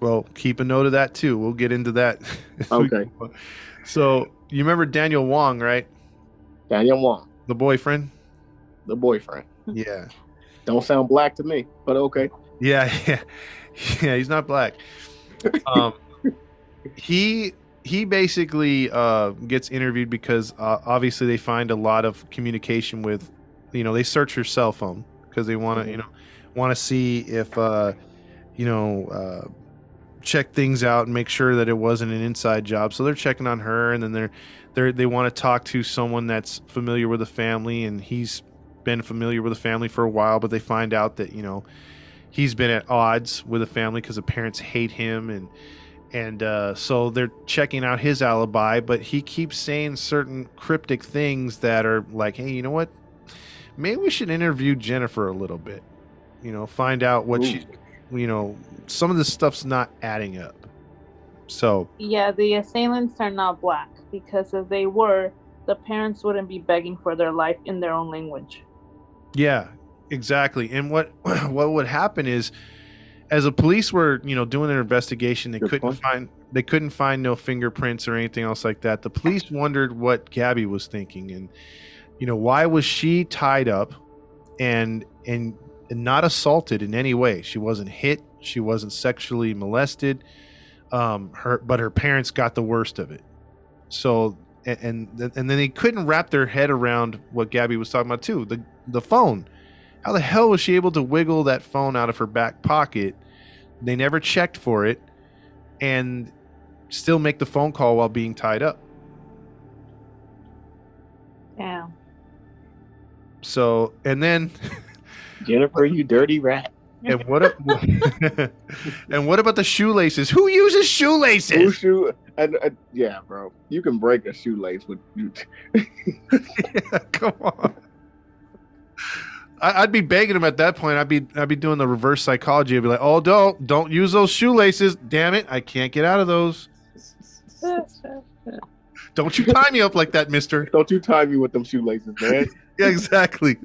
Well, keep a note of that too. We'll get into that. Okay. So you remember Daniel Wong, right? Daniel Wong, The boyfriend. the boyfriend. Yeah. Don't sound black to me, but okay. Yeah, yeah, yeah. He's not black. Um, he he basically uh, gets interviewed because uh, obviously they find a lot of communication with, you know, they search her cell phone because they want to, you know, want to see if, uh, you know, uh, check things out and make sure that it wasn't an inside job. So they're checking on her, and then they're they they want to talk to someone that's familiar with the family, and he's been familiar with the family for a while, but they find out that you know he's been at odds with the family because the parents hate him and and uh, so they're checking out his alibi but he keeps saying certain cryptic things that are like hey you know what maybe we should interview jennifer a little bit you know find out what Ooh. she's you know some of this stuff's not adding up so Yeah, the assailants are not black because if they were, the parents wouldn't be begging for their life in their own language. Yeah, exactly. And what what would happen is, as the police were you know doing their investigation, they Good couldn't point. find they couldn't find no fingerprints or anything else like that. The police wondered what Gabby was thinking, and you know why was she tied up and and, and not assaulted in any way? She wasn't hit. She wasn't sexually molested. Um, her but her parents got the worst of it. So and and, and then they couldn't wrap their head around what Gabby was talking about too. The the phone. How the hell was she able to wiggle that phone out of her back pocket? They never checked for it and still make the phone call while being tied up. Yeah. So, and then Jennifer, you dirty rat. and what a, and what about the shoelaces? Who uses Who shoelaces? shoe? And, and, yeah, bro, you can break a shoelace with. yeah, Come on. I, I'd be begging him at that point. I'd be I'd be doing the reverse psychology. I'd be like, "Oh, don't don't use those shoelaces. Damn it, I can't get out of those. Don't you tie me up like that, Mister." Don't you tie me with them shoelaces, man. Yeah, exactly.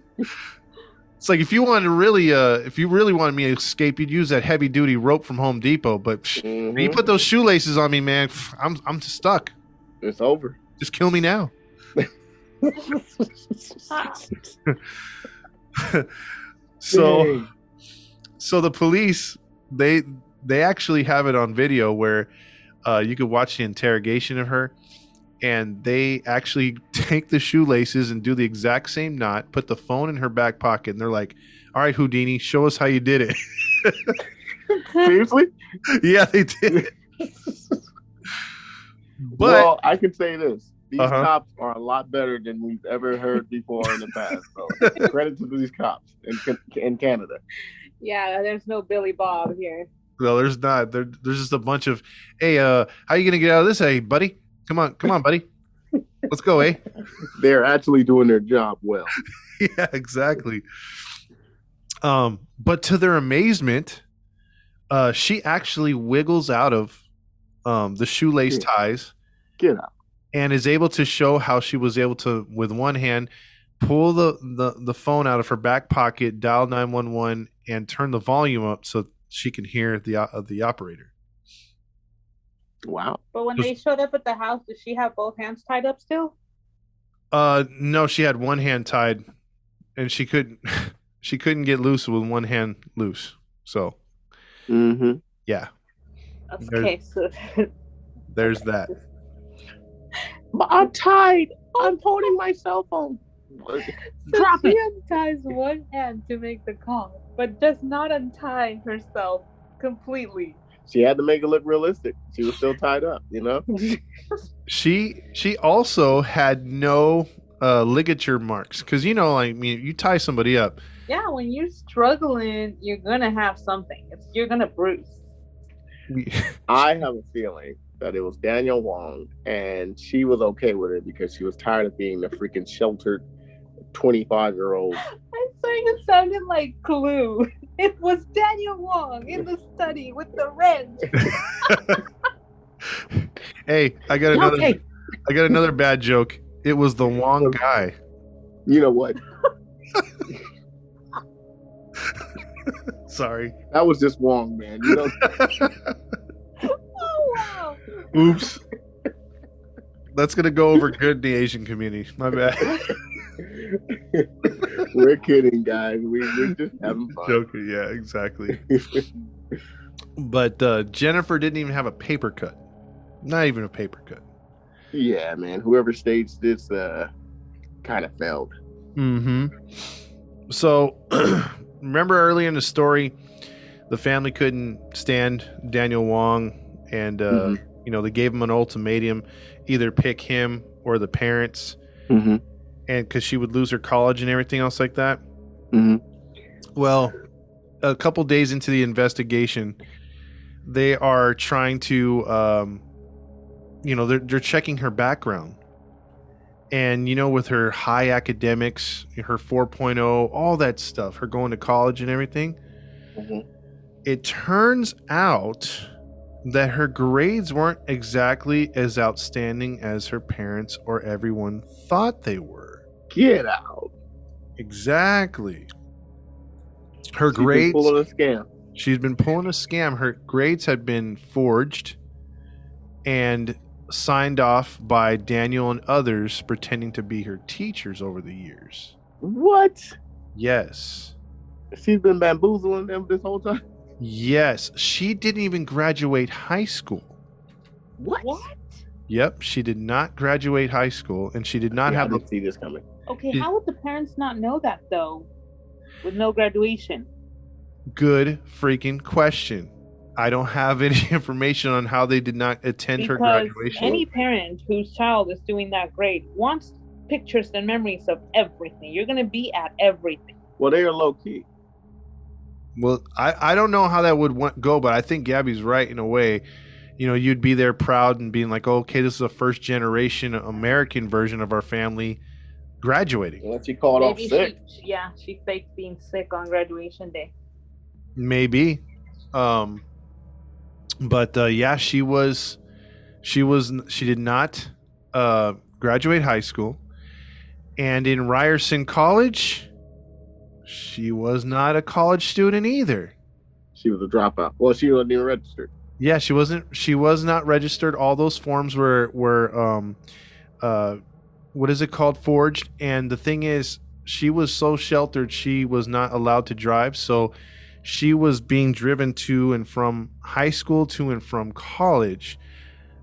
It's like if you wanted to really, uh, if you really wanted me to escape, you'd use that heavy duty rope from Home Depot. But psh, when you put those shoelaces on me, man, pff, I'm I'm stuck. It's over. Just kill me now. so so the police they they actually have it on video where uh, you could watch the interrogation of her and they actually take the shoelaces and do the exact same knot put the phone in her back pocket and they're like all right houdini show us how you did it seriously. yeah they did but well, I can say this: these Uh-huh. cops are a lot better than we've ever heard before in the past. So credit to these cops in in Canada. Yeah, there's no Billy Bob here. no there's not there, there's just a bunch of hey uh how you gonna get out of this hey buddy come on come on buddy let's go eh They're actually doing their job well. yeah, exactly. Um, but to their amazement, uh, she actually wiggles out of um, the shoelace Yeah. ties Get out. and is able to show how she was able to, with one hand, pull the, the, the phone out of her back pocket, dial 911, and turn the volume up so she can hear the, uh, the operator. Wow. But when they showed up at the house, did she have both hands tied up still? Uh, no, she had one hand tied and she couldn't, she couldn't get loose with one hand loose. So, Mm-hmm. yeah, Okay, so there's that. But I'm tied. I'm holding my cell phone. Drop she unties one hand to make the call, but does not untie herself completely. She had to make it look realistic. She was still tied up, you know. She she also had no uh, ligature marks because you know, I mean, you tie somebody up. Yeah, when you're struggling, you're gonna have something. It's, you're gonna bruise. I have a feeling that it was Daniel Wong, and she was okay with it because she was tired of being the freaking sheltered twenty-five-year-old. I swear it sounded like Clue. It was Daniel Wong in the study with the wrench. hey, I got another. Okay. I got another bad joke. It was the Wong guy. You know what? Sorry. That was just Wong, man. You know, Oh wow! Oops. that's gonna go over good in the Asian community. My bad. we're kidding, guys. We, we're just having fun. Joking. Yeah, exactly. but uh, Jennifer didn't even have a paper cut. Not even a paper cut. yeah, man. Whoever staged this uh, kind of failed. Mm-hmm. So, remember early in the story, the family couldn't stand Daniel Wong, and uh, Mhm. you know they gave him an ultimatum: either pick him or the parents, Mm-hmm. And because she would lose her college and everything else like that. Mm-hmm. Well, a couple days into the investigation, they are trying to, um, you know, they're they're checking her background, and you know, with her high academics, her 4.0, all that stuff, her going to college and everything. Mhm. It turns out that her grades weren't exactly as outstanding as her parents or everyone thought they were. Get out. Exactly. Her She's been grades. pulling a scam. She's been pulling a scam. Her grades had been forged and signed off by Daniel and others pretending to be her teachers over the years. What? Yes. She's been bamboozling them this whole time. Yes. She didn't even graduate high school. What? Yep. She did not graduate high school and she did not Yeah, have the didn't see this coming. Okay, Did- how would the parents not know that though? With no graduation. good freaking question. I don't have any information on how they did not attend her Because graduation. any parent whose child is doing that great wants pictures and memories of everything. You're gonna be at everything. Well, they are low key. Well, I, I don't know how that would wa- go, but I think Gabby's right in a way. You know, you'd be there proud and being like, oh, okay, this is a first generation American version of our family graduating. Unless you called off Maybe sick. she, yeah, she faked being sick on graduation day. Maybe. Um, but uh, yeah, she was, she was, she did not uh, graduate high school. And in Ryerson College, she was not a college student either. She was a dropout. Well, she wasn't even registered. Yeah, she wasn't. She was not registered. All those forms were were um, uh, what is it called? Forged. And the thing is, she was so sheltered. She was not allowed to drive. So she was being driven to and from high school to and from college.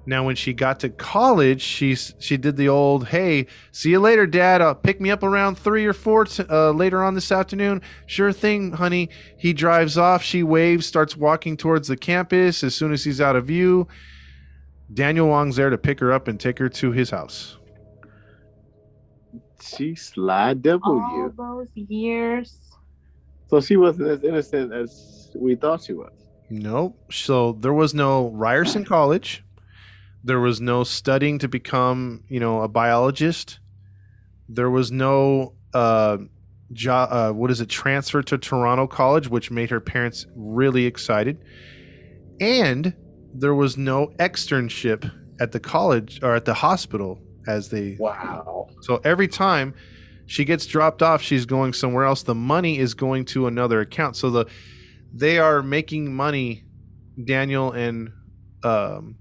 Now, when she got to college, she she did the old, "Hey, see you later, Dad. Uh, pick me up around three or four t- uh, later on this afternoon." Sure thing, honey. He drives off. She waves, starts walking towards the campus. As soon as he's out of view, Daniel Wong's there to pick her up and take her to his house. She slide devil All those years. So she wasn't as innocent as we thought she was. Nope. So there was no Ryerson College. There was no studying to become, you know, a biologist. There was no uh, jo- uh what is it transfer to Toronto College, which made her parents really excited. And there was no externship at the college or at the hospital as they Wow. so every time she gets dropped off, she's going somewhere else. The money is going to another account. So the they are making money, Daniel and um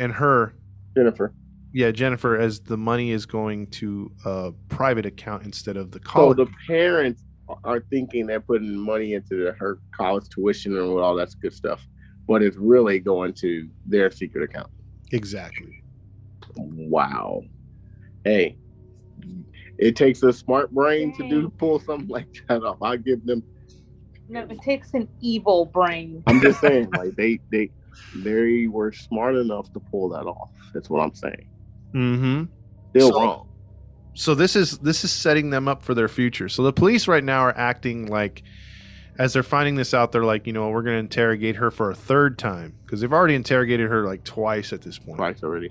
and her, Jennifer. yeah, Jennifer, as the money is going to a private account instead of the college. So the parents are thinking they're putting money into the, her college tuition and all that good stuff, but it's really going to their secret account. exactly. Wow. Hey, it takes a smart brain to do pull something like that off. I give them. No, it takes an evil brain. I'm just saying, like they they they were smart enough to pull that off. That's what I'm saying. Mm-hmm. Still So- wrong. so this is this is setting them up for their future. So the police right now are acting like as they're finding this out, they're like, you know, we're going to interrogate her for a third time because they've already interrogated her like twice at this point. Twice already.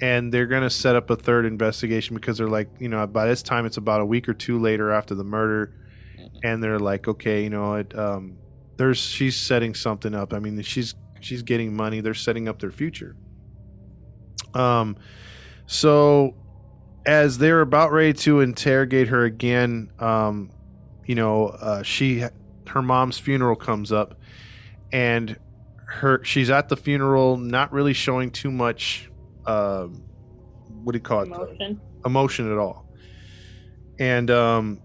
And they're going to set up a third investigation because they're like, you know, by this time it's about a week or two later after the murder, and they're like, okay, you know, it, um, there's she's setting something up. I mean, she's she's getting money. They're setting up their future. Um, so as they're about ready to interrogate her again, um, you know, uh, she her mom's funeral comes up, and her she's at the funeral, not really showing too much um, what do you call it Emotion. emotion at all. And um,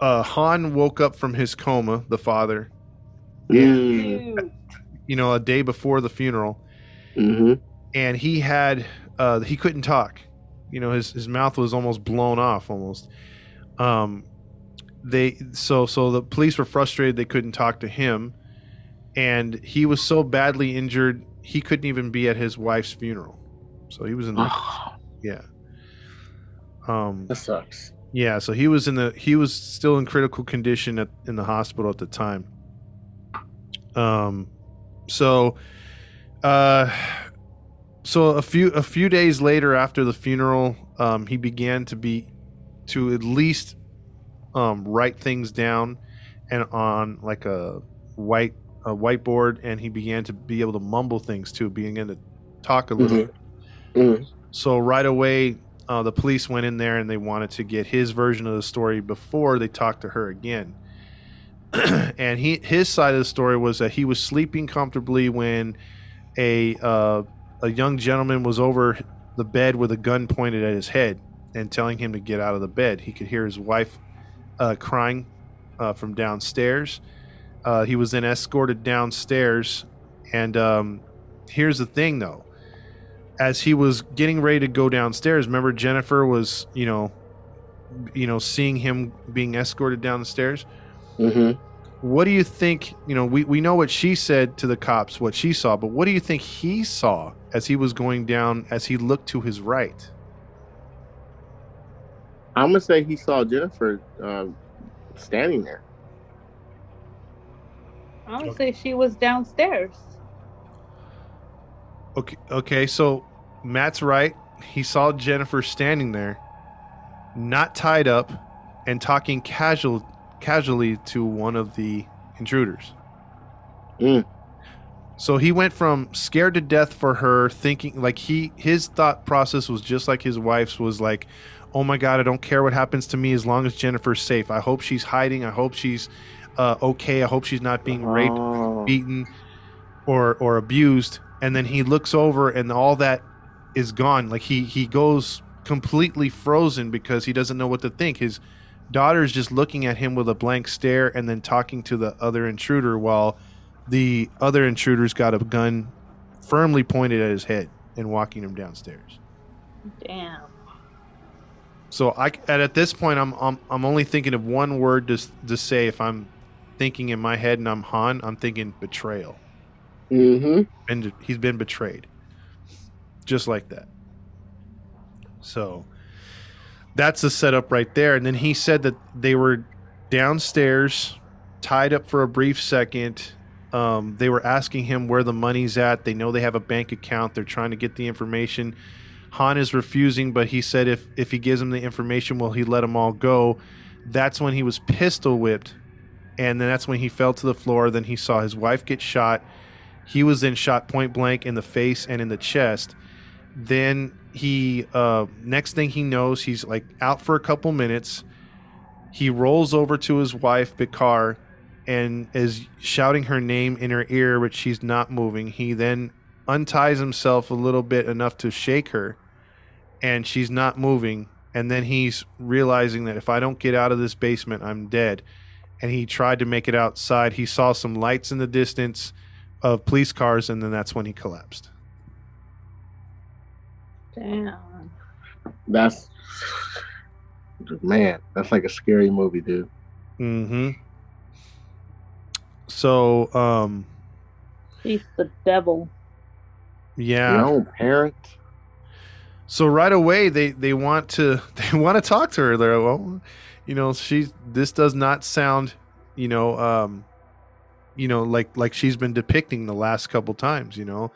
uh, Hann woke up from his coma, the father, Mm. You know, a day before the funeral, hmm and he had uh, he couldn't talk. You know, his his mouth was almost blown off, almost. Um, they so so the police were frustrated they couldn't talk to him, and he was so badly injured he couldn't even be at his wife's funeral. So he was in the yeah. Um, that sucks. Yeah, so he was in the he was still in critical condition at in the hospital at the time. Um so uh so a few a few days later after the funeral, um he began to be to at least um write things down and on like a white a whiteboard and he began to be able to mumble things too, began to talk a little Mhm. Mhm. so right away, uh, the police went in there and they wanted to get his version of the story before they talked to her again. and he his side of the story was that he was sleeping comfortably when a uh, a young gentleman was over the bed with a gun pointed at his head and telling him to get out of the bed. He could hear his wife uh, crying uh, from downstairs. Uh, he was then escorted downstairs, and um, here's the thing, though as he was getting ready to go downstairs, remember Jennifer was, you know, you know, seeing him being escorted down the stairs. hmm What do you think? You know, we, we know what she said to the cops, what she saw, but what do you think he saw as he was going down, as he looked to his right? I'm gonna say he saw Jennifer uh, standing there. I would say she was downstairs. Okay, okay, so Matt's right. He saw Jennifer standing there, not tied up, and talking casual, casually to one of the intruders. Mm. So he went from scared to death for her, thinking like he his thought process was just like his wife's was like, "Oh my God, I don't care what happens to me as long as Jennifer's safe. I hope she's hiding. I hope she's uh, okay. I hope she's not being raped." Oh. beaten or or abused and then he looks over and all that is gone like he he goes completely frozen because he doesn't know what to think his daughter's just looking at him with a blank stare and then talking to the other intruder while the other intruder's got a gun firmly pointed at his head and walking him downstairs Damn. so i at, at this point I'm, I'm i'm only thinking of one word to to say if i'm thinking in my head and i'm hann i'm thinking betrayal. Hmm been he's been betrayed. Just like that. So that's the setup right there. And then he said that they were downstairs tied up for a brief second. Um, they were asking him where the money's at. They know they have a bank account. They're trying to get the information. Hann is refusing but he said if if he gives them the information will he let them all go? That's when he was pistol whipped and then that's when he fell to the floor then he saw his wife get shot he was then shot point blank in the face and in the chest. Then he, uh, next thing he knows, he's like out for a couple minutes. He rolls over to his wife, Bich Ha, and is shouting her name in her ear, but she's not moving. He then unties himself a little bit enough to shake her, and she's not moving. And then he's realizing that if I don't get out of this basement, I'm dead. And he tried to make it outside. He saw some lights in the distance of police cars, and then that's when he collapsed. Damn. That's man. That's like a scary movie, dude. Mm-hmm. So, um, She's the devil. yeah. Your own parent. So right away they they want to they want to talk to her. They're like, well, you know, she this does not sound, you know, um, you know, like like she's been depicting the last couple times, you know.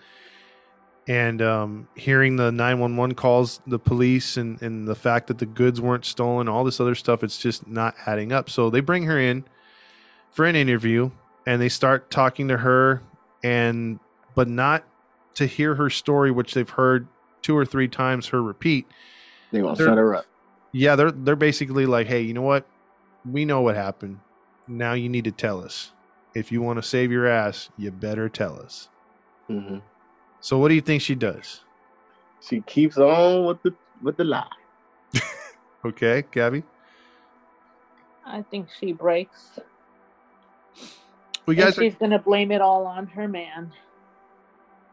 And um, hearing the 911 calls, the police, and, and the fact that the goods weren't stolen, all this other stuff, it's just not adding up. So they bring her in for an interview and they start talking to her, and but not to hear her story, which they've heard two or three times her repeat. They They're- set her up. Yeah, they're they're basically like, hey, you know what? We know what happened. Now you need to tell us. If you want to save your ass, you better tell us. hmm So what do you think she does? she keeps on with the with the lie. Okay, Gabby. I think she breaks. We and guys are she's gonna blame it all on her man.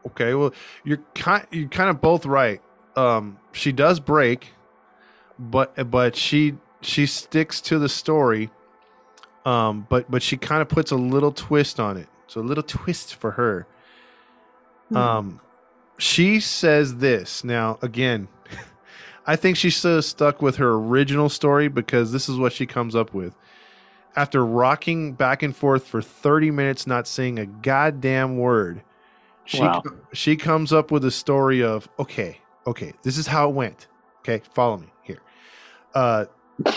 Okay, well, you're kind you're kind of both right. Um, she does break, but but she she sticks to the story. Um, but but she kind of puts a little twist on it. So a little twist for her. Hmm. Um, she says this now again. I think she's have stuck with her original story because this is what she comes up with. After rocking back and forth for 30 minutes, not saying a goddamn word, she Wow. she comes up with a story of okay, okay, this is how it went. Okay, follow me. Uh,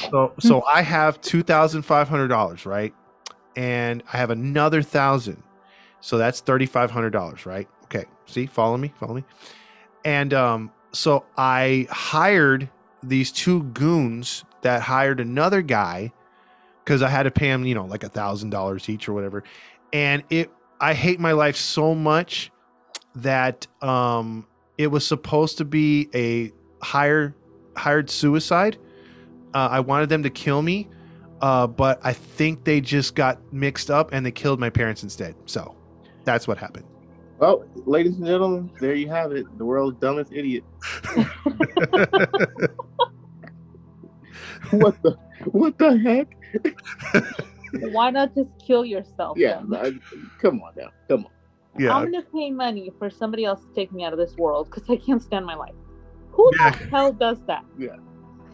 so so I have two thousand five hundred dollars, right? And I have another thousand, so that's thirty five hundred dollars, right? Okay, see, follow me, follow me. And um, so I hired these two goons that hired another guy because I had to pay him, you know, like a thousand dollars each or whatever. And it, I hate my life so much that um, it was supposed to be a hire hired suicide. Uh, I wanted them to kill me, uh, but I think they just got mixed up and they killed my parents instead. So that's what happened. Well, ladies and gentlemen, there you have it. The world's dumbest idiot. what the what the heck? Why not just kill yourself? Yeah. I- come on now. Come on. yeah, I'm gonna pay money for somebody else to take me out of this world because I can't stand my life. Who Yeah. the hell does that?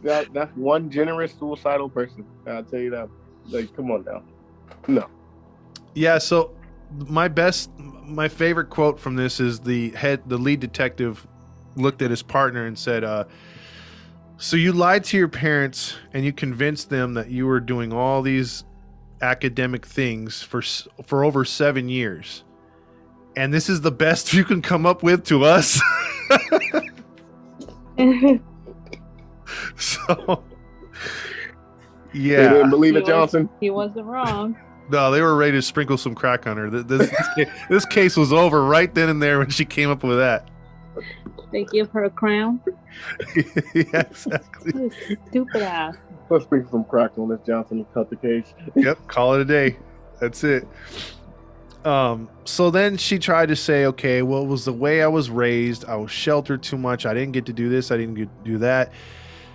That that's one generous suicidal person. I'll tell you that. Like, come on now. No. Yeah, so my best my favorite quote from this is the head the lead detective looked at his partner and said uh so you lied to your parents and you convinced them that you were doing all these academic things for for over 7 years. And this is the best you can come up with to us. so They yeah. didn't believe He it, was- Johnson. he wasn't wrong. No, they were ready to sprinkle some crack on her. This, this, ca- this case was over right then and there when she came up with that. They give her a crown. yeah, exactly. Stupid ass. Let's bring some crack on this Johnson and cut the case. Yep, call it a day. That's it. Um, so then she tried to say, okay, well, it was the way I was raised. I was sheltered too much. I didn't get to do this. I didn't get to do that.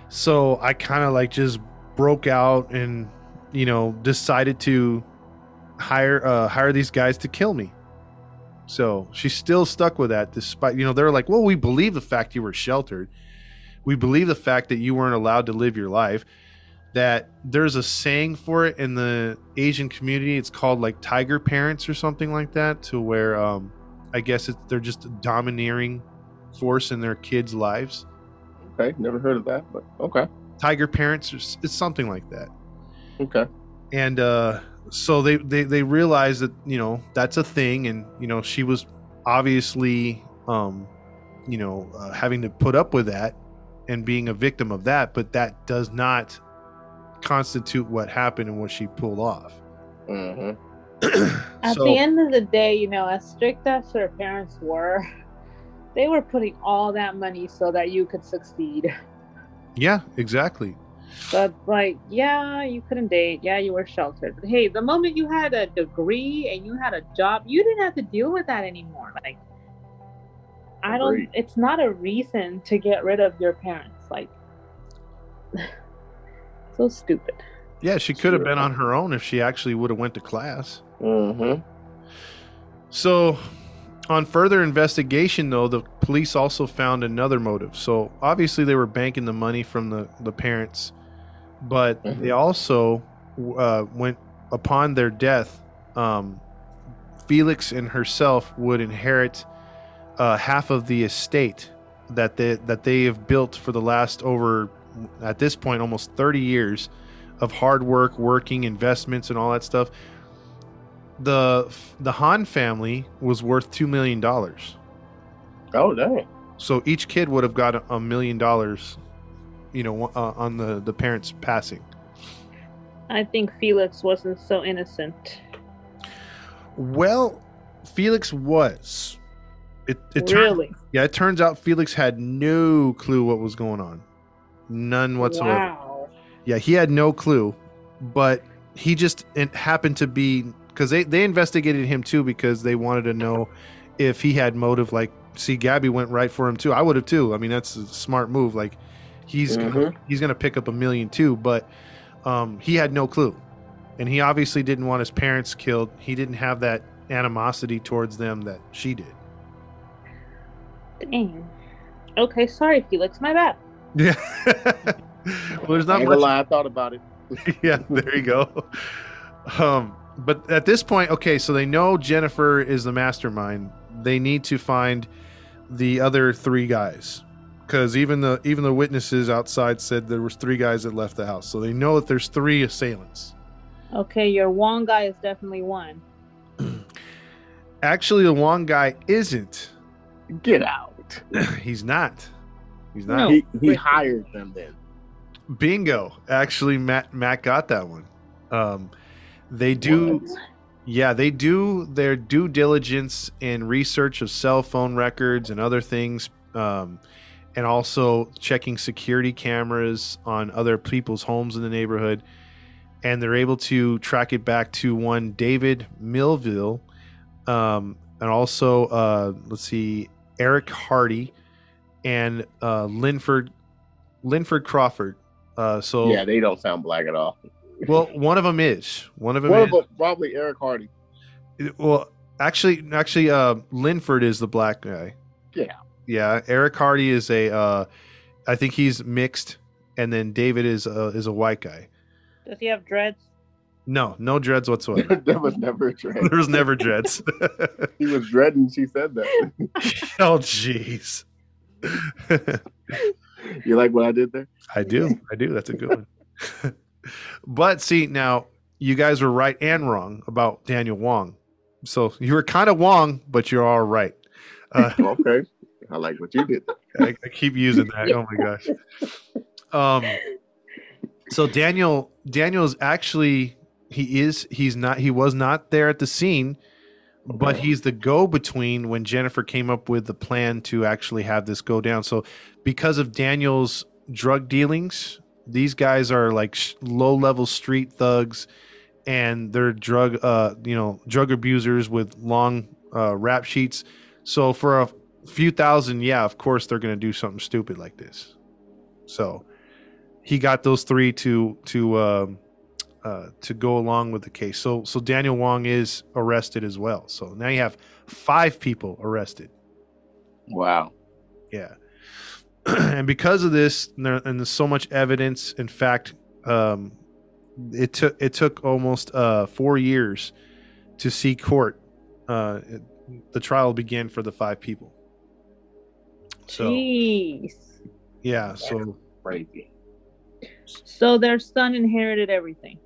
So I kind of like just broke out and, you know, decided to hire uh hire these guys to kill me. So she's still stuck with that despite you know, they're like, Well, we believe the fact you were sheltered. We believe the fact that you weren't allowed to live your life. That there's a saying for it in the Asian community. It's called like tiger parents or something like that, to where um I guess it's they're just a domineering force in their kids' lives. Okay, never heard of that, but okay. Tiger parents, or it's something like that. Okay. and uh so they they they realized that you know that's a thing and you know she was obviously um you know uh, having to put up with that and being a victim of that but that does not constitute what happened and what she pulled off hmm At so the end of the day, you know, as strict as her parents were, they were putting all that money so that you could succeed. yeah exactly But like, yeah, you couldn't date. Yeah, you were sheltered. But hey, the moment you had a degree and you had a job, you didn't have to deal with that anymore. Like, I don't. Agreed. It's not a reason to get rid of your parents. Like, so stupid. yeah she could have been on her own if she actually would have went to class hmm So, on further investigation, though, the police also found another motive. So, obviously, they were banking the money from the, the parents, but Mhm. they also uh, went upon their death. Um, Felix and herself would inherit uh, half of the estate that they that they have built for the last over at this point almost 30 years of hard work, working, investments, and all that stuff the the Han family was worth two million dollars. Oh dang. So each kid would have got a, a million dollars, you know, uh, on the the parents passing. I think Felix wasn't so innocent. Well, Felix was. It it turns really? yeah, it turns out Felix had no clue what was going on. None whatsoever. Wow. Yeah, he had no clue, but he just it happened to be because they they investigated him too because they wanted to know if he had motive. Like, see, Gabby went right for him too. I would have too. I mean, that's a smart move. Like, he's gonna, Mhm. he's gonna pick up a million too, but um, he had no clue, and he obviously didn't want his parents killed. He didn't have that animosity towards them that she did. Dang. Okay, sorry, Felix. My bad. Yeah. well, there's not Ain't much lie, I thought about it. yeah, there you go. Um, but at this point, okay, so they know Jennifer is the mastermind. They need to find the other three guys because even the even the witnesses outside said there was three guys that left the house. So they know that there's three assailants. Okay, your Wong guy is definitely one. Actually, the one guy isn't. Get out. He's not. He's not. No. He he hired them then. Bingo. Actually, Matt Matt got that one. Um, they do. What? Yeah, they do their due diligence in research of cell phone records and other things, um, and also checking security cameras on other people's homes in the neighborhood. And they're able to track it back to one David Millville, um, and also uh, let's see, Eric Hardy and uh, Lenford Lenford Crawford. Uh, so Yeah, they don't sound black at all. Well, one of them is one of them. One is. of them, probably Eric Hardy. Well, actually, actually, uh, Lenford is the black guy. Yeah. Yeah. Eric Hardy is a, uh, I think he's mixed, and then David is a, is a white guy. Does he have dreads? No, no dreads whatsoever. there was never a dread. There's never dreads. He was dreading. She said that. oh, jeez. You like what I did there? I do. I do. That's a good one. But see, now you guys were right and wrong about Daniel Wong. So you were kind of wrong, but you're all right. Uh, Okay. I like what you did. I, I keep using that. Oh my gosh. Um. So Daniel, Daniel is actually he is he's not he was not there at the scene, but he's the go between when Jennifer came up with the plan to actually have this go down. So because of Daniel's drug dealings, these guys are like sh- low level street thugs, and they're drug uh you know drug abusers with long uh, rap sheets. So for a few thousand, yeah, of course they're going to do something stupid like this. So he got those three to to um, uh, to go along with the case. So so Daniel Wong is arrested as well. So now you have five people arrested. Wow. Yeah. and because of this, and, there, and there's so much evidence. In fact, um, it took it took almost uh, four years to see court. Uh, it- the trial began for the five people. So Jeez. yeah, so Crazy. So their son inherited everything.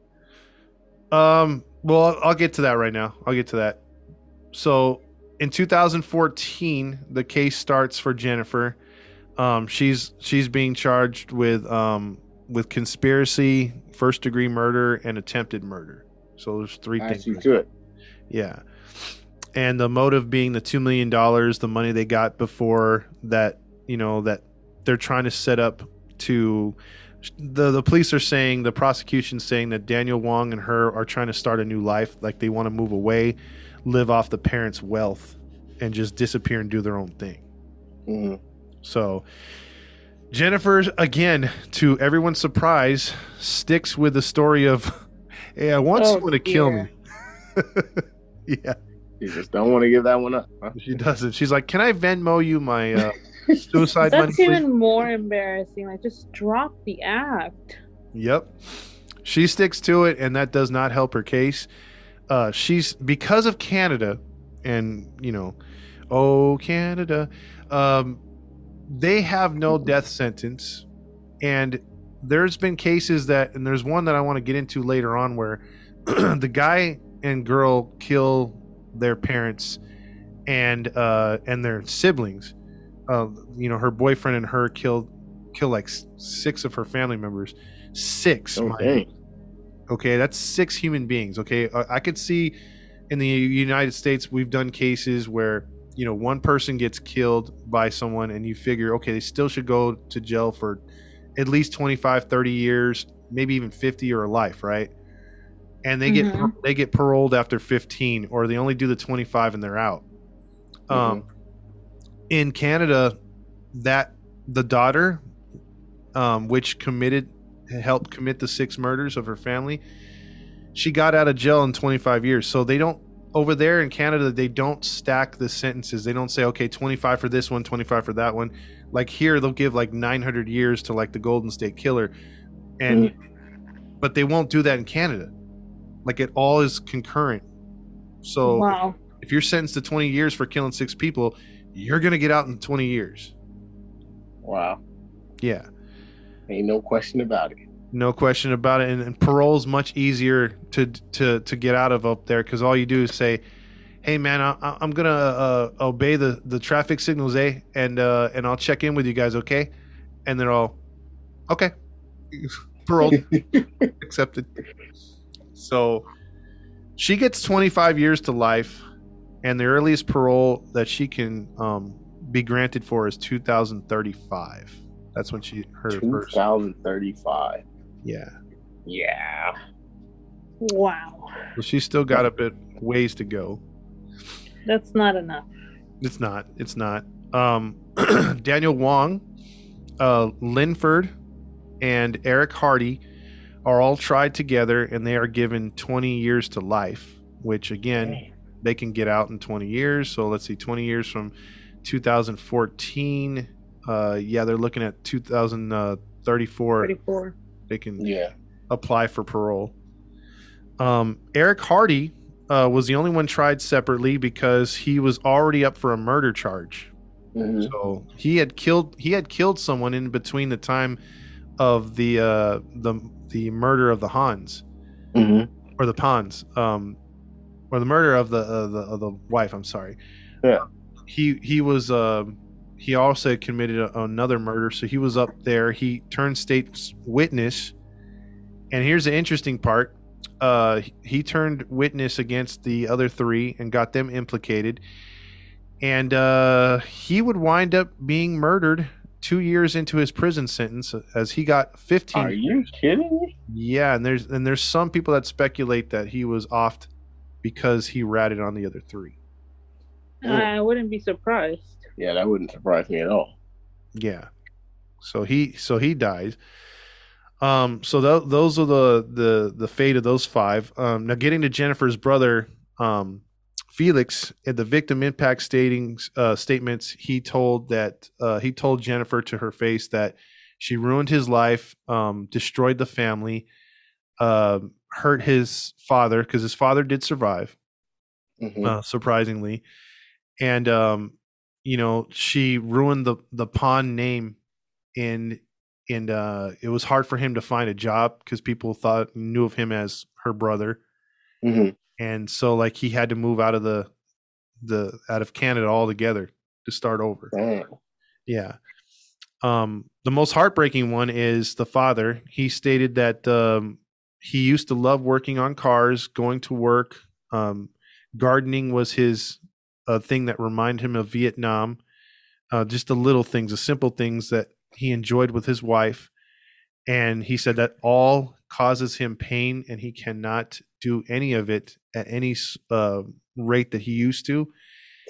Um, well, I'll- I'll get to that right now. I'll get to that. So, in 2014, the case starts for Jennifer. Um, she's she's being charged with um with conspiracy, first degree murder, and attempted murder. So there's three As things. you should. Yeah. And the motive being the $2 million, the money they got before that, you know, that they're trying to set up to. The, the police are saying, the prosecution's saying that Daniel Wong and her are trying to start a new life. Like they want to move away, live off the parents' wealth, and just disappear and do their own thing. Mhm. So Jennifer, again, to everyone's surprise, sticks with the story of, hey, I want Oh, someone to kill me. yeah, You just don't want to give that one up. Huh? she doesn't. She's like, can I Venmo you my uh, suicide money? That's please?" even more embarrassing. Like, just drop the act. Yep. She sticks to it, and that does not help her case. Uh, she's because of Canada, and you know, oh Canada, um, they have no death sentence, and there's been cases that, and there's one that I want to get into later on where the guy and girl kill their parents and uh, and their siblings. Uh, you know, her boyfriend and her killed kill like six of her family members. Six. Oh. Okay, that's six human beings. Okay, Uh, I could see in the United States we've done cases where you know one person gets killed by someone and you figure okay they still should go to jail for at least 25 30 years maybe even 50 or a life right? And they get Mhm. they get paroled after 15 or they only do the 25 and they're out. Um in canada that the daughter um which committed helped commit the six murders of her family she got out of jail in 25 years. So they don't over there in canada they don't stack the sentences. They don't say okay 25 for this one 25 for that one. Like here they'll give like 900 years to like the golden state killer. And mm-hmm. but they won't do that in canada. Like it all is concurrent. So Wow. if you're sentenced to 20 years for killing six people you're gonna get out in 20 years. Wow. yeah. Ain't no question about it. No question about it. And, and parole's much easier to to to get out of up there because all you do is say hey man I, i'm gonna uh, obey the the traffic signals eh? And uh and i'll check in with you guys okay? And they're all okay. Parole accepted. So she gets 25 years to life and the earliest parole that she can um be granted for is 2035 that's when she her first 2035. Yeah Yeah. Wow. So she's still got a bit ways to go. That's not enough. It's not. It's not. Um, Daniel Wong, uh, Lenford, and Eric Hardy are all tried together, and they are given 20 years to life. Which again, they can get out in 20 years. So let's see, 20 years from 2014. Uh, yeah, they're looking at 2034. 34. They can Yeah. apply for parole. Um, Eric Hardy uh, was the only one tried separately because he was already up for a murder charge. Mhm. So he had killed he had killed someone in between the time of the uh, the the murder of the Hans Mhm. or the Pons, um, or the murder of the uh, the of the wife. I'm sorry. Yeah. He he was uh, he also committed a, another murder, so he was up there. He turned state's witness, and here's the interesting part. Uh, he turned witness against the other three and got them implicated, and uh, he would wind up being murdered two years into his prison sentence as he got 15 Are you kidding me? yeah, and there's and there's some people that speculate that he was offed because he ratted on the other three. I wouldn't be surprised. Yeah, that wouldn't surprise me at all. Yeah. So he so he dies. Um so tho- those are the the the fate of those five. Um now getting to Jennifer's brother um Felix at the victim impact statings uh statements he told that uh he told Jennifer to her face that she ruined his life, um destroyed the family, um hurt his father because his father did survive Mhm. uh, surprisingly, and um, you know she ruined the the pawn name, and and uh, it was hard for him to find a job because people thought knew of him as her brother, Mhm. and so like he had to move out of the the out of Canada altogether to start over. Damn. Yeah. Um, the most heartbreaking one is the father. He stated that um, he used to love working on cars, going to work. Um, gardening was his uh, thing that reminded him of Vietnam. Uh, just the little things, the simple things that he enjoyed with his wife. And he said that all causes him pain and he cannot do any of it at any uh, rate that he used to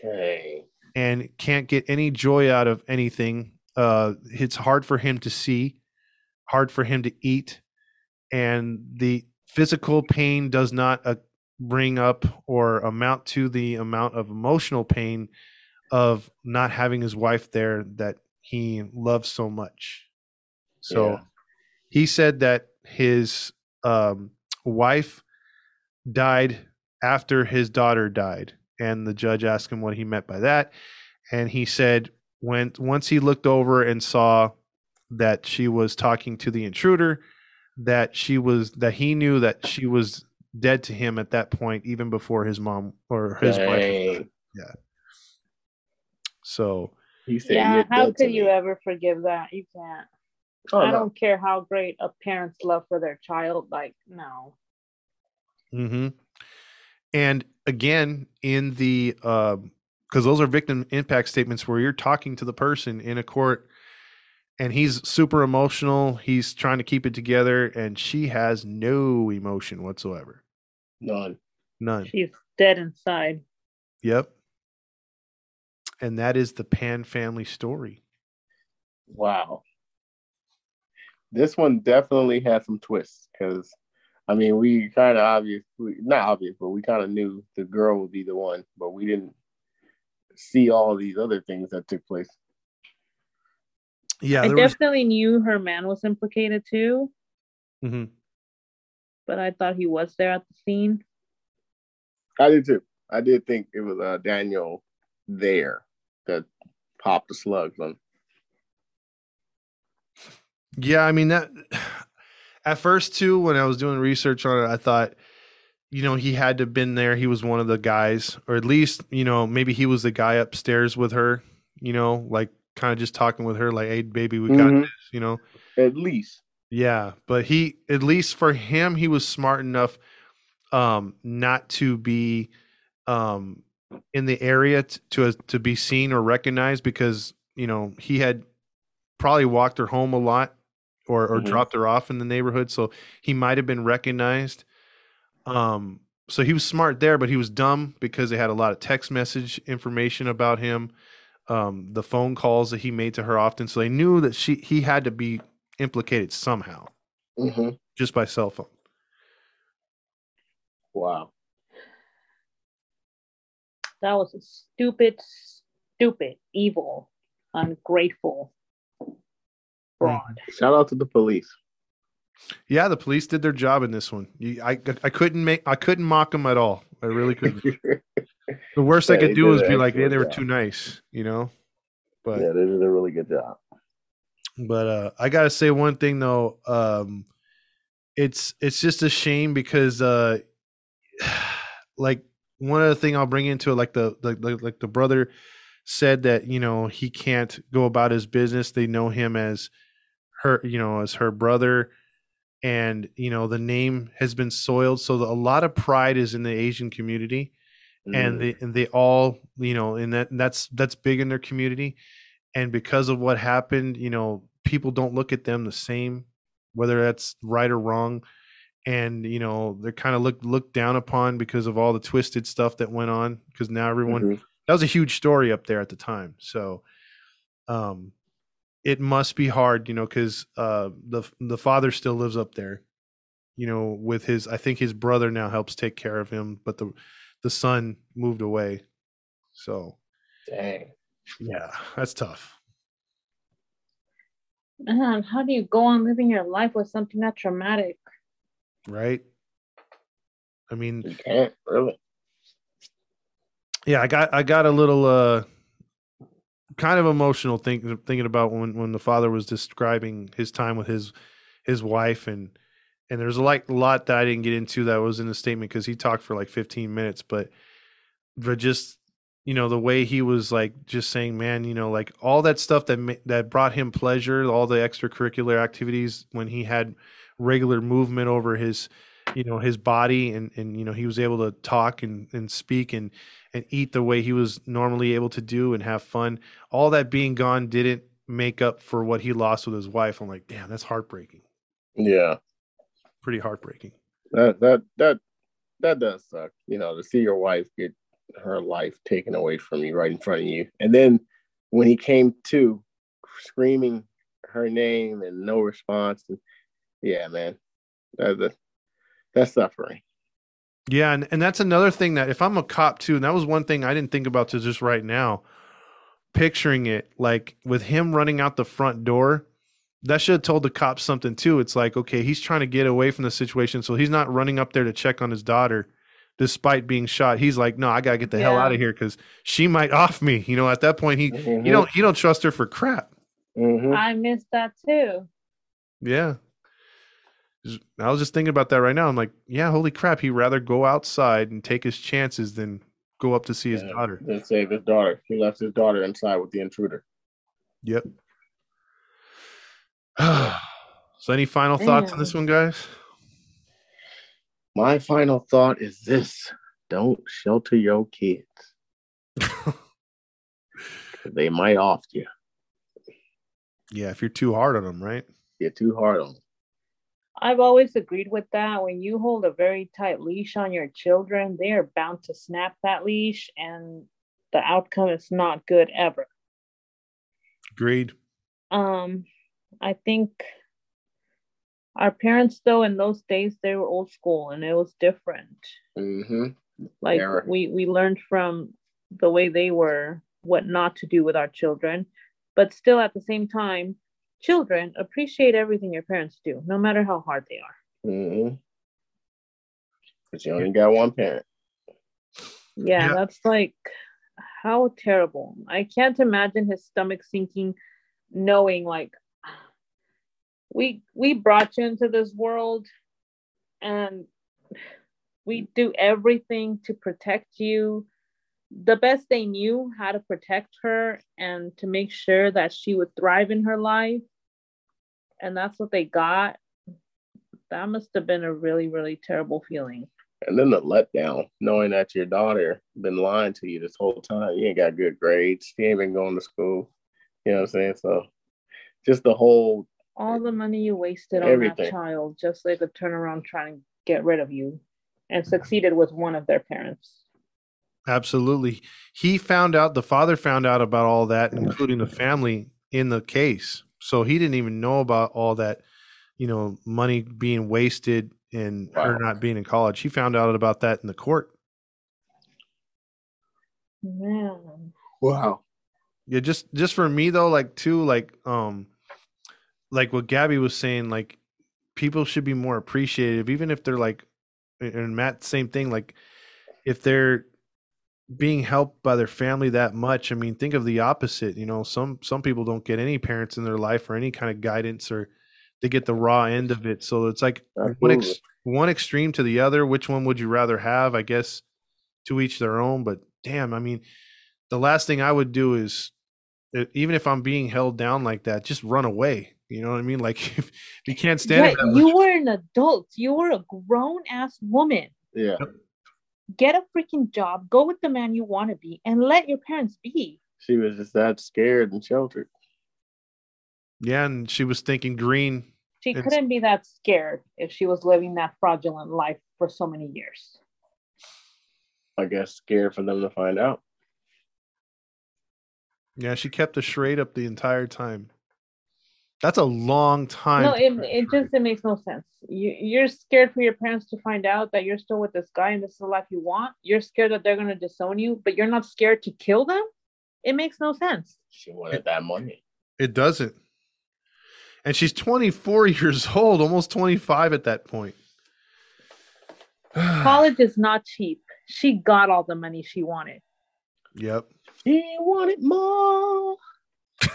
Dang. and can't get any joy out of anything. Uh, it's hard for him to see, hard for him to eat, and the physical pain does not uh, bring up or amount to the amount of emotional pain of not having his wife there that he loves so much. So Yeah. he said that his um, wife died after his daughter died, and the judge asked him what he meant by that, and he said when once he looked over and saw that she was talking to the intruder, that she was that he knew that she was dead to him at that point, even before his mom or his wife. Yeah. So He said, Yeah, how dead could you me." ever forgive that? You can't. Oh, I no. don't care how great a parent's love for their child. Like, no. Mm hmm And again, in the um because those are victim impact statements where you're talking to the person in a court and he's super emotional. He's trying to keep it together, and she has no emotion whatsoever. None. None. She's dead inside. Yep. And that is the Pan family story. Wow. This one definitely had some twists because, I mean, we kind of obvious, not obvious, but we kind of knew the girl would be the one, but we didn't see all these other things that took place. Yeah, I there was. definitely knew her man was implicated too, Mhm. but I thought he was there at the scene. I did too. I did think it was uh, Daniel there that popped the slugs on. Yeah, I mean that. At first, too, when I was doing research on it, I thought, you know, he had to have been there. He was one of the guys, or at least, you know, maybe he was the guy upstairs with her. You know, like kind of just talking with her, like, "Hey, baby, we got Mhm. this." You know. At least. Yeah, but he at least for him he was smart enough um not to be um in the area t- to to be seen or recognized because you know he had probably walked her home a lot or or Mhm. dropped her off in the neighborhood so he might have been recognized um so he was smart there but he was dumb because they had a lot of text message information about him um the phone calls that he made to her often so they knew that she he had to be implicated somehow hmm just by cell phone. Wow. That was a stupid, stupid, evil, ungrateful fraud. Shout out to the police. Yeah, the police did their job in this one. I I couldn't make I couldn't mock them at all. I really couldn't. The worst I could do was be like, "Yeah, they were job. too nice," you know. But yeah, they did a really good job. but uh I gotta say one thing though. Um, it's it's just a shame because uh, like one other thing I'll bring into it, like the the, the like the brother said that you know he can't go about his business. They know him as her, you know, as her brother, and you know the name has been soiled. So the, a lot of pride is in the Asian community, and Mm. they and they all you know, and that that's that's big in their community. And because of what happened, you know, people don't look at them the same, whether that's right or wrong. And you know they're kind of looked looked down upon because of all the twisted stuff that went on. Because now everyone Mhm. that was a huge story up there at the time. So, um, it must be hard, you know, because uh, the the father still lives up there, you know, with his. I think his brother now helps take care of him, but the the son moved away. So Dang. yeah, that's tough. Man, how do you go on living your life with something that traumatic? right? I mean, You can't really. yeah, I got I got a little uh kind of emotional thinking thinking about when when the father was describing his time with his his wife. And and there's a like a lot that I didn't get into that was in the statement because he talked for like 15 minutes, but but just you know the way he was like just saying, man, you know, like all that stuff that that brought him pleasure, all the extracurricular activities when he had regular movement over his you know his body and and you know he was able to talk and and speak. And and eat the way he was normally able to do and have fun all that being gone didn't make up for what he lost with his wife i'm like damn that's heartbreaking Yeah. pretty heartbreaking That that that that does suck. You know, to see your wife get her life taken away from you right in front of you. And then when he came to screaming her name and no response. And yeah, man. That, that, that's suffering. Yeah and, and that's another thing that if i'm a cop too and that was one thing i didn't think about to just right now picturing it like with him running out the front door that should have told the cops something too it's like okay he's trying to get away from the situation so he's not running up there to check on his daughter despite being shot he's like no i gotta get the hell out of here because she might off me you know at that point he Mhm. you don't you don't trust her for crap Mhm. I missed that too. Yeah. Just- I was just thinking about that right now. I'm like, yeah, holy crap. He'd rather go outside and take his chances than go up to see his Yeah, daughter. Let's save his daughter. He left his daughter inside with the intruder. Yep. so, any final thoughts on this one, guys? My final thought is this don't shelter your kids. they might off you. Yeah, if you're too hard on them, right? Get too hard on them. I've always agreed with that. When you hold a very tight leash on your children, they are bound to snap that leash, and the outcome is not good ever. Agreed. Um, I think our parents, though, in those days, they were old school and it was different. Mm-hmm. Like They were. we we learned from the way they were what not to do with our children, but still at the same time, children appreciate everything your parents do, no matter how hard they are. Mm-hmm. But you only got one parent. Yeah, Yeah. that's like how terrible. I can't imagine his stomach sinking, knowing like we we brought you into this world and we do everything to protect you the best they knew how to protect her and to make sure that she would thrive in her life and that's what they got that must have been a really really terrible feeling And then the letdown, knowing that your daughter been lying to you this whole time. You ain't got good grades. She ain't been going to school. You know what I'm saying? So just the whole all the money you wasted on Everything. that child just so they could turn around trying to get rid of you and succeeded with one of their parents Absolutely. He found out, the father found out about all that, including the family in the case. So he didn't even know about all that, you know, money being wasted and her not being in college. He found out about that in the court. man wow. Yeah, just just for me though, like too, like um like what Gabby was saying, like people should be more appreciative, even if they're like and Matt, same thing, like if they're being helped by their family that much. I mean, think of the opposite. You know, some some people don't get any parents in their life or any kind of guidance or they get the raw end of it. So it's like one ex- one extreme to the other. Which one would you rather have? I guess to each their own. But damn, I mean, the last thing I would do is even if I'm being held down like that, just run away. You know what I mean? Like if you can't stand yeah, it, you much- were an adult you were a grown-ass woman Yeah. Get a freaking job go with the man you want to be and let your parents be She was just that scared and sheltered. yeah, and she was thinking green. she It's- couldn't be that scared if she was living that fraudulent life for so many years I guess scared for them to find out. Yeah, she kept the charade up the entire time. That's a long time. no it, it just it makes no sense you, you're scared for your parents to find out that you're still with this guy and this is the life you want you're scared that they're going to disown you but you're not scared to kill them it makes no sense She wanted that money. It doesn't. And she's 24 years old, almost 25 at that point. college is not cheap she got all the money she wanted yep. She wanted more.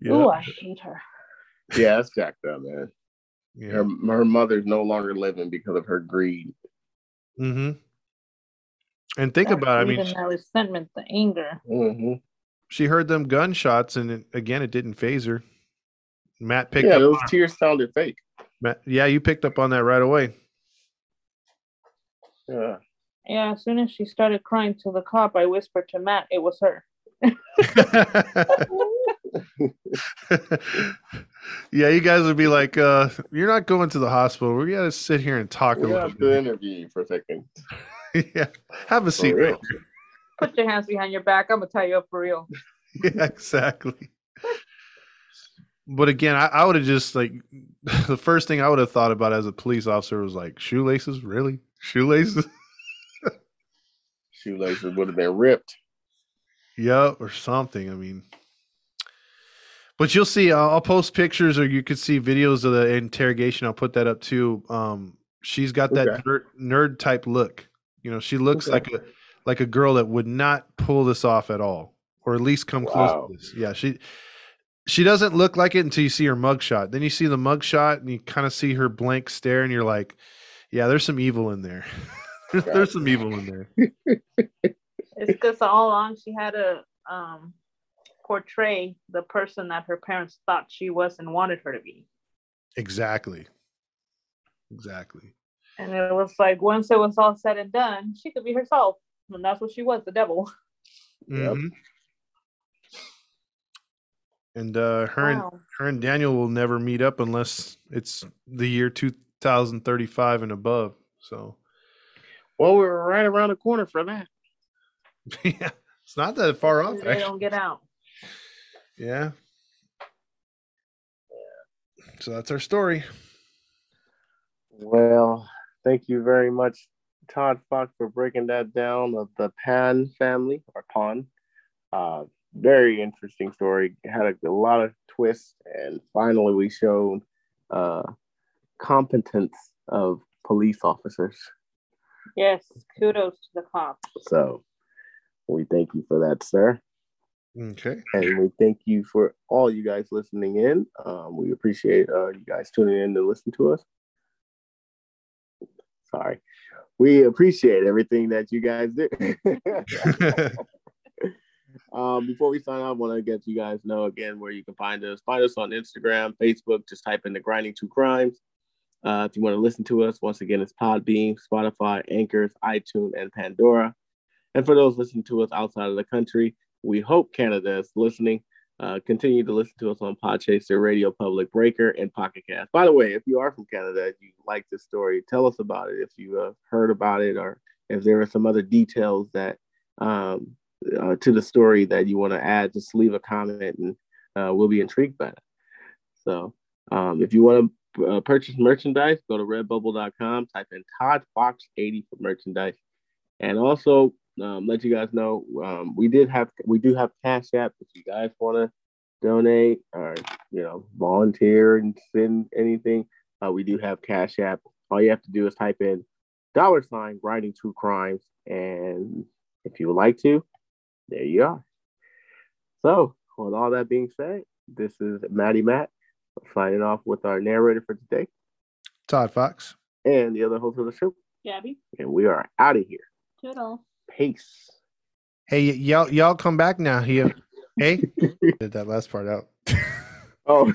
Yeah. Ooh, i hate her Yeah, that's jacked up, man. yeah. Her her mother's no longer living because of her greed. Mm-hmm. And think That about it. I mean, that resentment the anger hmm she heard them gunshots, and it, again, it didn't phase her. Matt picked up. Yeah, up. those on- tears sounded fake. Matt, yeah, you picked up on that right away. Yeah. yeah as soon as she started crying to the cop i whispered to matt it was her yeah, you guys would be like, uh, "You're not going to the hospital. We got to sit here and talk a We little have to bit." interview you for a second. yeah, have a seat. real. Right put your hands behind your back i'm gonna tie you up for real yeah, exactly. But again, I, I would have just like the first thing I would have thought about as a police officer was like shoelaces. Really, shoelaces? Shoelaces would have been ripped. yeah, or something. I mean, but you'll see. I'll, I'll post pictures, or you could see videos of the interrogation. I'll put that up too. Um, she's got that Okay. nerd, nerd type look. You know, she looks Okay. like a like a girl that would not pull this off at all, or at least come Wow. close to this. Yeah, she she doesn't look like it until you see her mugshot. Then you see the mugshot, and you kind of see her blank stare, and you're like, "Yeah, there's some evil in there. there's, there's some evil in there." it's because all along she had a um portray the person that her parents thought she was and wanted her to be Exactly. Exactly. and it was like once it was all said and done she could be herself And that's what she was, the devil. Yep. Mhm. And uh, her and her and Daniel will never meet up unless it's the year 2035 and above. So Well, we're right around the corner for that. yeah, it's not that far off. They Actually. don't get out. Yeah. yeah. So that's our story. Well, thank you very much, Todd Fox, for breaking that down of the Pan family or Pan. Uh, very interesting story. Had a, a lot of twists, and finally, we showed uh, competence of police officers. Yes, kudos to the cops. So, we thank you for that, sir. Okay. and we thank you for all you guys listening in. Um, we appreciate uh, you guys tuning in to listen to us. Sorry, we appreciate everything that you guys do. um, before we sign off, I want to get you guys know again where you can find us. Find us on Instagram, Facebook. Just type in the Grinding Two Crimes. Uh, if you want to listen to us, once again, it's Podbean, Spotify, Anchors, iTunes, and Pandora. And for those listening to us outside of the country, we hope Canada is listening. Uh, continue to listen to us on Podchaser, Radio Public, Breaker, and Pocket Cast. By the way, if you are from Canada, you like this story, tell us about it. If you uh, heard about it, or if there are some other details that um, uh, to the story that you want to add, just leave a comment, and uh, we'll be intrigued by it. So, um, if you want to uh, purchase merchandise, go to Redbubble.com, type in Todd Fox 80 for merchandise, and also um, let you guys know um, we did have we do have cash app if you guys want to donate or you know volunteer and send anything. Uh, we do have cash app. All you have to do is type in dollar sign writing two crimes and if you would like to there you are. So with all that being said this is maddie matt signing off with our narrator for today. Todd Fox. and the other host of the show. Gabby, and we are out of here. Toodles. Peace Hey, y'all, y'all come back now. Here. Hey, did that last part out. oh